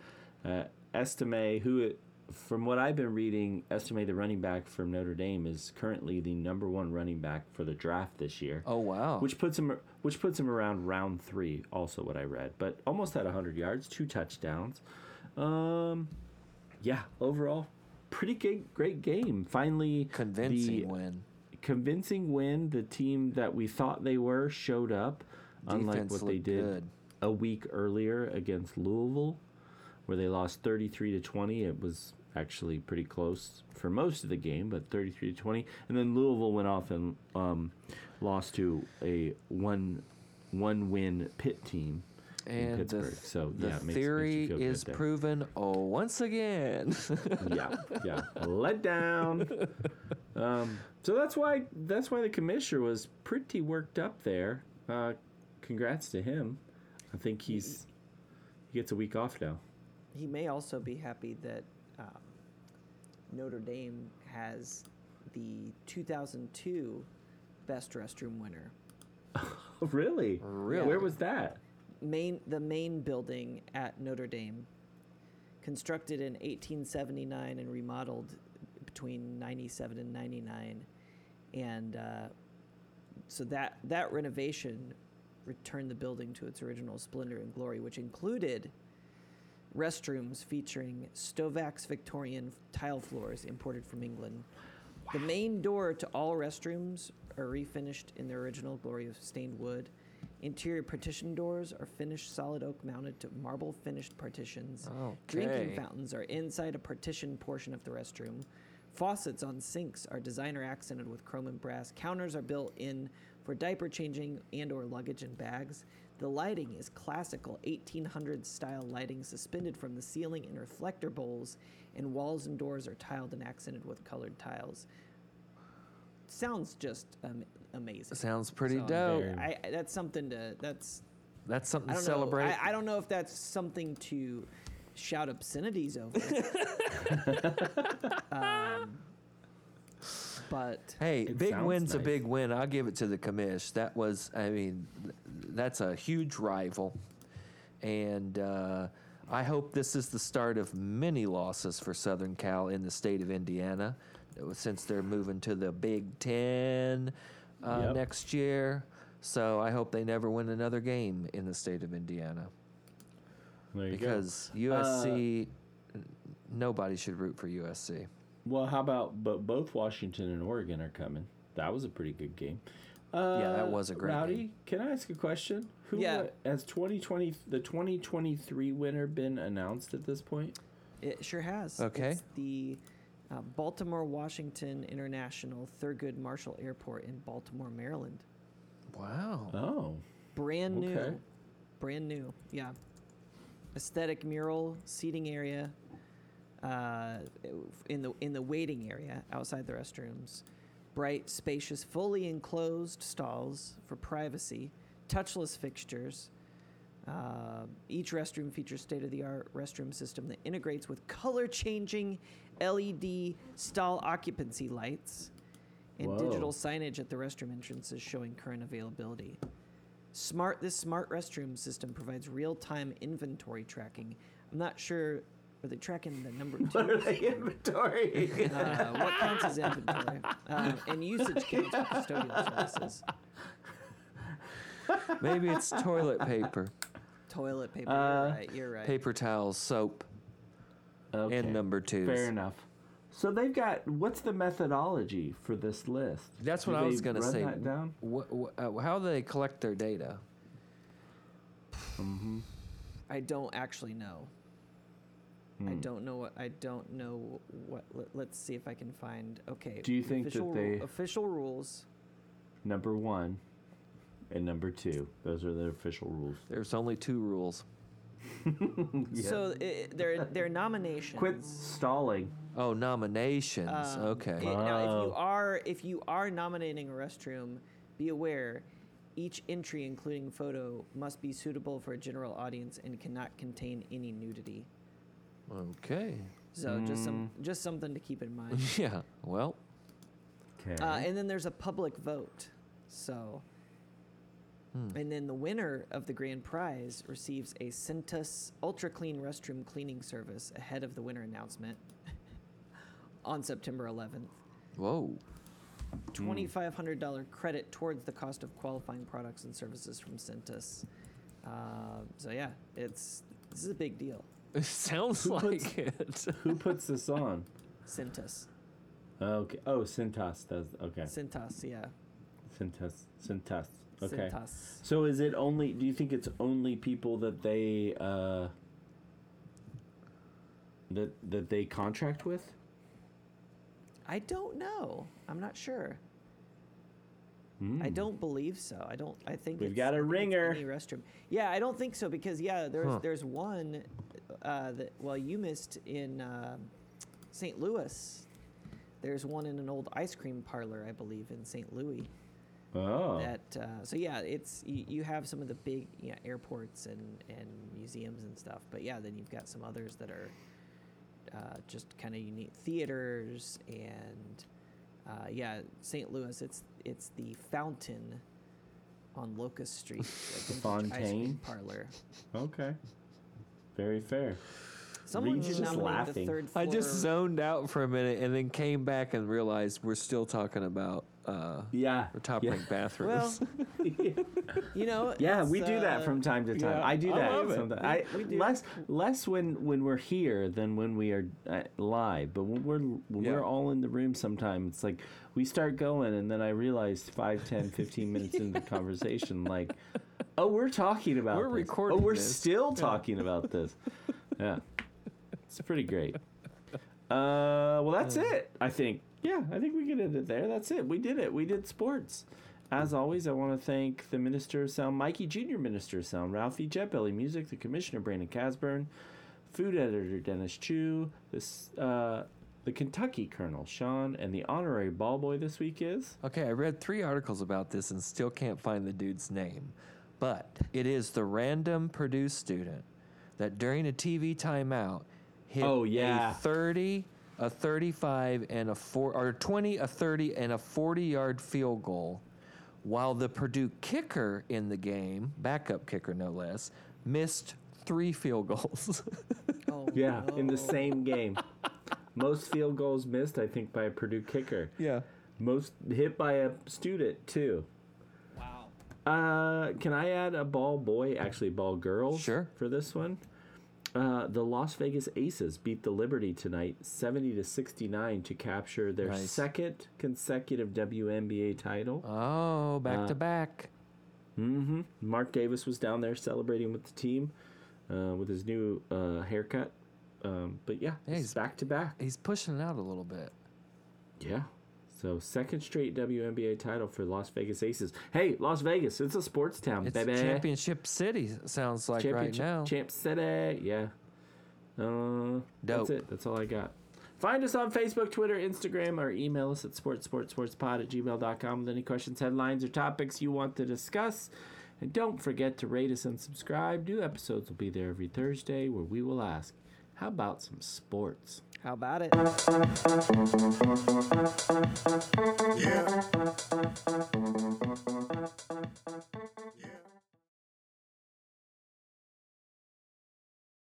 uh, Estime, who, from what I've been reading, Estime, the running back from Notre Dame, is currently the number one running back for the draft this year. Oh wow. Which puts him, which puts him around round three. Also, what I read, but almost at 100 yards, two touchdowns. Um, yeah, overall, pretty good, great game. Finally, convincing the win. convincing win. The team that we thought they were showed up, unlike what they did good. a week earlier against Louisville, where they lost 33 to 20. It was actually pretty close for most of the game, but 33 to 20. And then Louisville went off and um, lost to a one one win pit team in And the, Pittsburgh. so the yeah, it makes, theory makes you feel good is proven. Oh, once again. yeah, yeah, let down. Um, so that's why that's why the commissioner was pretty worked up there. Uh, congrats to him. I think he's he gets a week off now. He may also be happy that Notre Dame has the 2002 best restroom winner. Oh, really? Really? Where was that? Main the main building at Notre Dame, constructed in 1879 and remodeled between 97 and 99, and uh, so that that renovation returned the building to its original splendor and glory, which included restrooms featuring Stovax Victorian tile floors imported from England. The main door to all restrooms are refinished in their original glory of stained wood. Interior partition doors are finished solid oak mounted to marble finished partitions. Drinking fountains are inside a partition portion of the restroom. Faucets on sinks are designer accented with chrome and brass. Counters are built in for diaper changing and or luggage and bags. The lighting is classical 1800s style lighting suspended from the ceiling in reflector bowls, and walls and doors are tiled and accented with colored tiles. Sounds just um, amazing. Sounds pretty So, dope. I, I- that's something to that's That's something to celebrate. know. I, I don't know if that's something to shout obscenities over. um, but Hey, big sounds win's a big win. I'll give it to the commish. That was, I mean, that's a huge rival, and uh, I hope this is the start of many losses for Southern Cal in the state of Indiana, uh, since they're moving to the Big Ten uh, Yep. next year. So I hope they never win another game in the state of Indiana There you go. because USC. n- nobody should root for USC. Well, how about but both Washington and Oregon are coming. That was a pretty good game. Uh, Yeah, that was a great Rowdy, game. can I ask a question? Who Yeah. uh, has 2020 the 2023 winner been announced at this point? it sure has. Okay. It's the uh, Baltimore Washington International Thurgood Marshall Airport in Baltimore, Maryland. Wow. Oh, Brand new. Okay. Brand new. Yeah. Aesthetic mural seating area. Uh, in the in the waiting area outside the restrooms, bright, spacious, fully enclosed stalls for privacy, touchless fixtures. Uh, each restroom features state-of-the-art restroom system that integrates with color-changing LED stall occupancy lights and Whoa. digital signage at the restroom entrances showing current availability. Smart this smart restroom system provides real-time inventory tracking. I'm not sure are they tracking the number of what are they inventory? uh, what counts as inventory? Um, and usage counts for custodial services. Maybe it's toilet paper, Toilet paper. Uh, you're right. You're right. paper towels, soap, okay. and number twos. Fair enough. So they've got what's the methodology for this list? That's Do what I was they going to run say. That down? Wh- wh- uh, how do they collect their data? I don't actually know. I Hmm. don't know what. I don't know what. Let, let's see if I can find. Okay. Do you think that official ru- official rules? Number one and number two. Those are the official rules. There's only two rules. So they're they're nominations. Quit stalling. Oh, nominations. um, okay. it- now, if you Oh. are if you are nominating a restroom, be aware. Each entry, including photo, must be suitable for a general audience and cannot contain any nudity. Okay. So just some Mm. just something to keep in mind. Yeah. Well, Okay. Uh, and then there's a public vote. So, Hmm. and then the winner of the grand prize receives a Cintas Ultra Clean restroom cleaning service ahead of the winner announcement on September 11th. whoa. $2,500 credit towards the cost of qualifying products and services from Cintas. Uh, so yeah, it's this is a big deal. It sounds Who puts- like it. Who puts this on? Cintas, Okay. Oh, Cintas does. Okay. Cintas, yeah, Cintas. Cintas. Okay. Cintas. So is it only? Do you think it's only people that they uh, that that they contract with? I don't know. I'm not sure. I Hmm. don't believe so. I don't. I think We've it's- got a ringer. Any restroom. Yeah, I don't think so because yeah, there's Huh. there's one uh, that well you missed in uh, St. Louis. There's one in an old ice cream parlor, I believe, in St. Louis. Oh. That uh, so yeah, it's you, you have some of the big yeah, airports and and museums and stuff, but yeah, then you've got some others that are uh, just kind of unique theaters and uh, yeah, St. Louis. It's it's the Fountain on Locust Street, the vintage ice cream Fontaine? parlor. Okay. Very fair. Someone Reed's just laughing. the third floor. I just zoned out for a minute and then came back and realized we're still talking about uh, Yeah. the top yeah. ranked bathrooms. you know. Yeah, it's, we do that uh, from time to time. yeah, I do I that love it. sometimes. I We do. less less when when we're here than when we are uh, live. But when we're when Yeah. we're all in the room, sometimes it's like we start going, and then I realize 5, 10, 15 minutes into the conversation, like, oh, we're talking about. We're this. recording Oh, we're this. still talking about this. Yeah, it's pretty great. Uh, well, that's it. I think. Yeah, I think we can end it there. That's it. We did it. We did sports. As always, I want to thank the Minister of Sound, Mikey Jr. Minister of Sound, Ralphie Jetbelly Music, the Commissioner Brandon Casburn, Food Editor Dennis Chu, this uh, the Kentucky Colonel Sean, and the honorary ball boy this week is. Okay, I read three articles about this and still can't find the dude's name. But it is the random Purdue student that during a TV timeout hit Oh, yeah. a 30, a 35, and a 4 or 20, a 30, and a 40 yard field goal, while the Purdue kicker in the game, backup kicker no less, missed three field goals. Oh, Yeah, in the same game. Most field goals missed, I think, by a Purdue kicker. yeah. Most hit by a student too. Wow. Uh, can I add a ball boy, actually ball girls? Sure. For this one, uh, the Las Vegas Aces beat the Liberty tonight, seventy to sixty-nine, to capture their Nice. second consecutive WNBA title. Oh, back Uh, to back. Mm-hmm. Mark Davis was down there celebrating with the team, uh, with his new uh, haircut. Um, but yeah, Yeah, he's- back to back. He's pushing it out a little bit. Yeah. So second straight WNBA title for Las Vegas Aces. Hey, Las Vegas, it's a sports town, It's baby. championship city. Sounds like right now. Champ City, yeah. Uh, Dope. That's it. That's all I got. Find us on Facebook, Twitter, Instagram, or email us at sportssportssportspod at gmail.com with any questions, headlines, or topics you want to discuss. And don't forget to rate us and subscribe. New episodes will be there every Thursday where we will ask, how about some sports? How about it? Yeah. Yeah.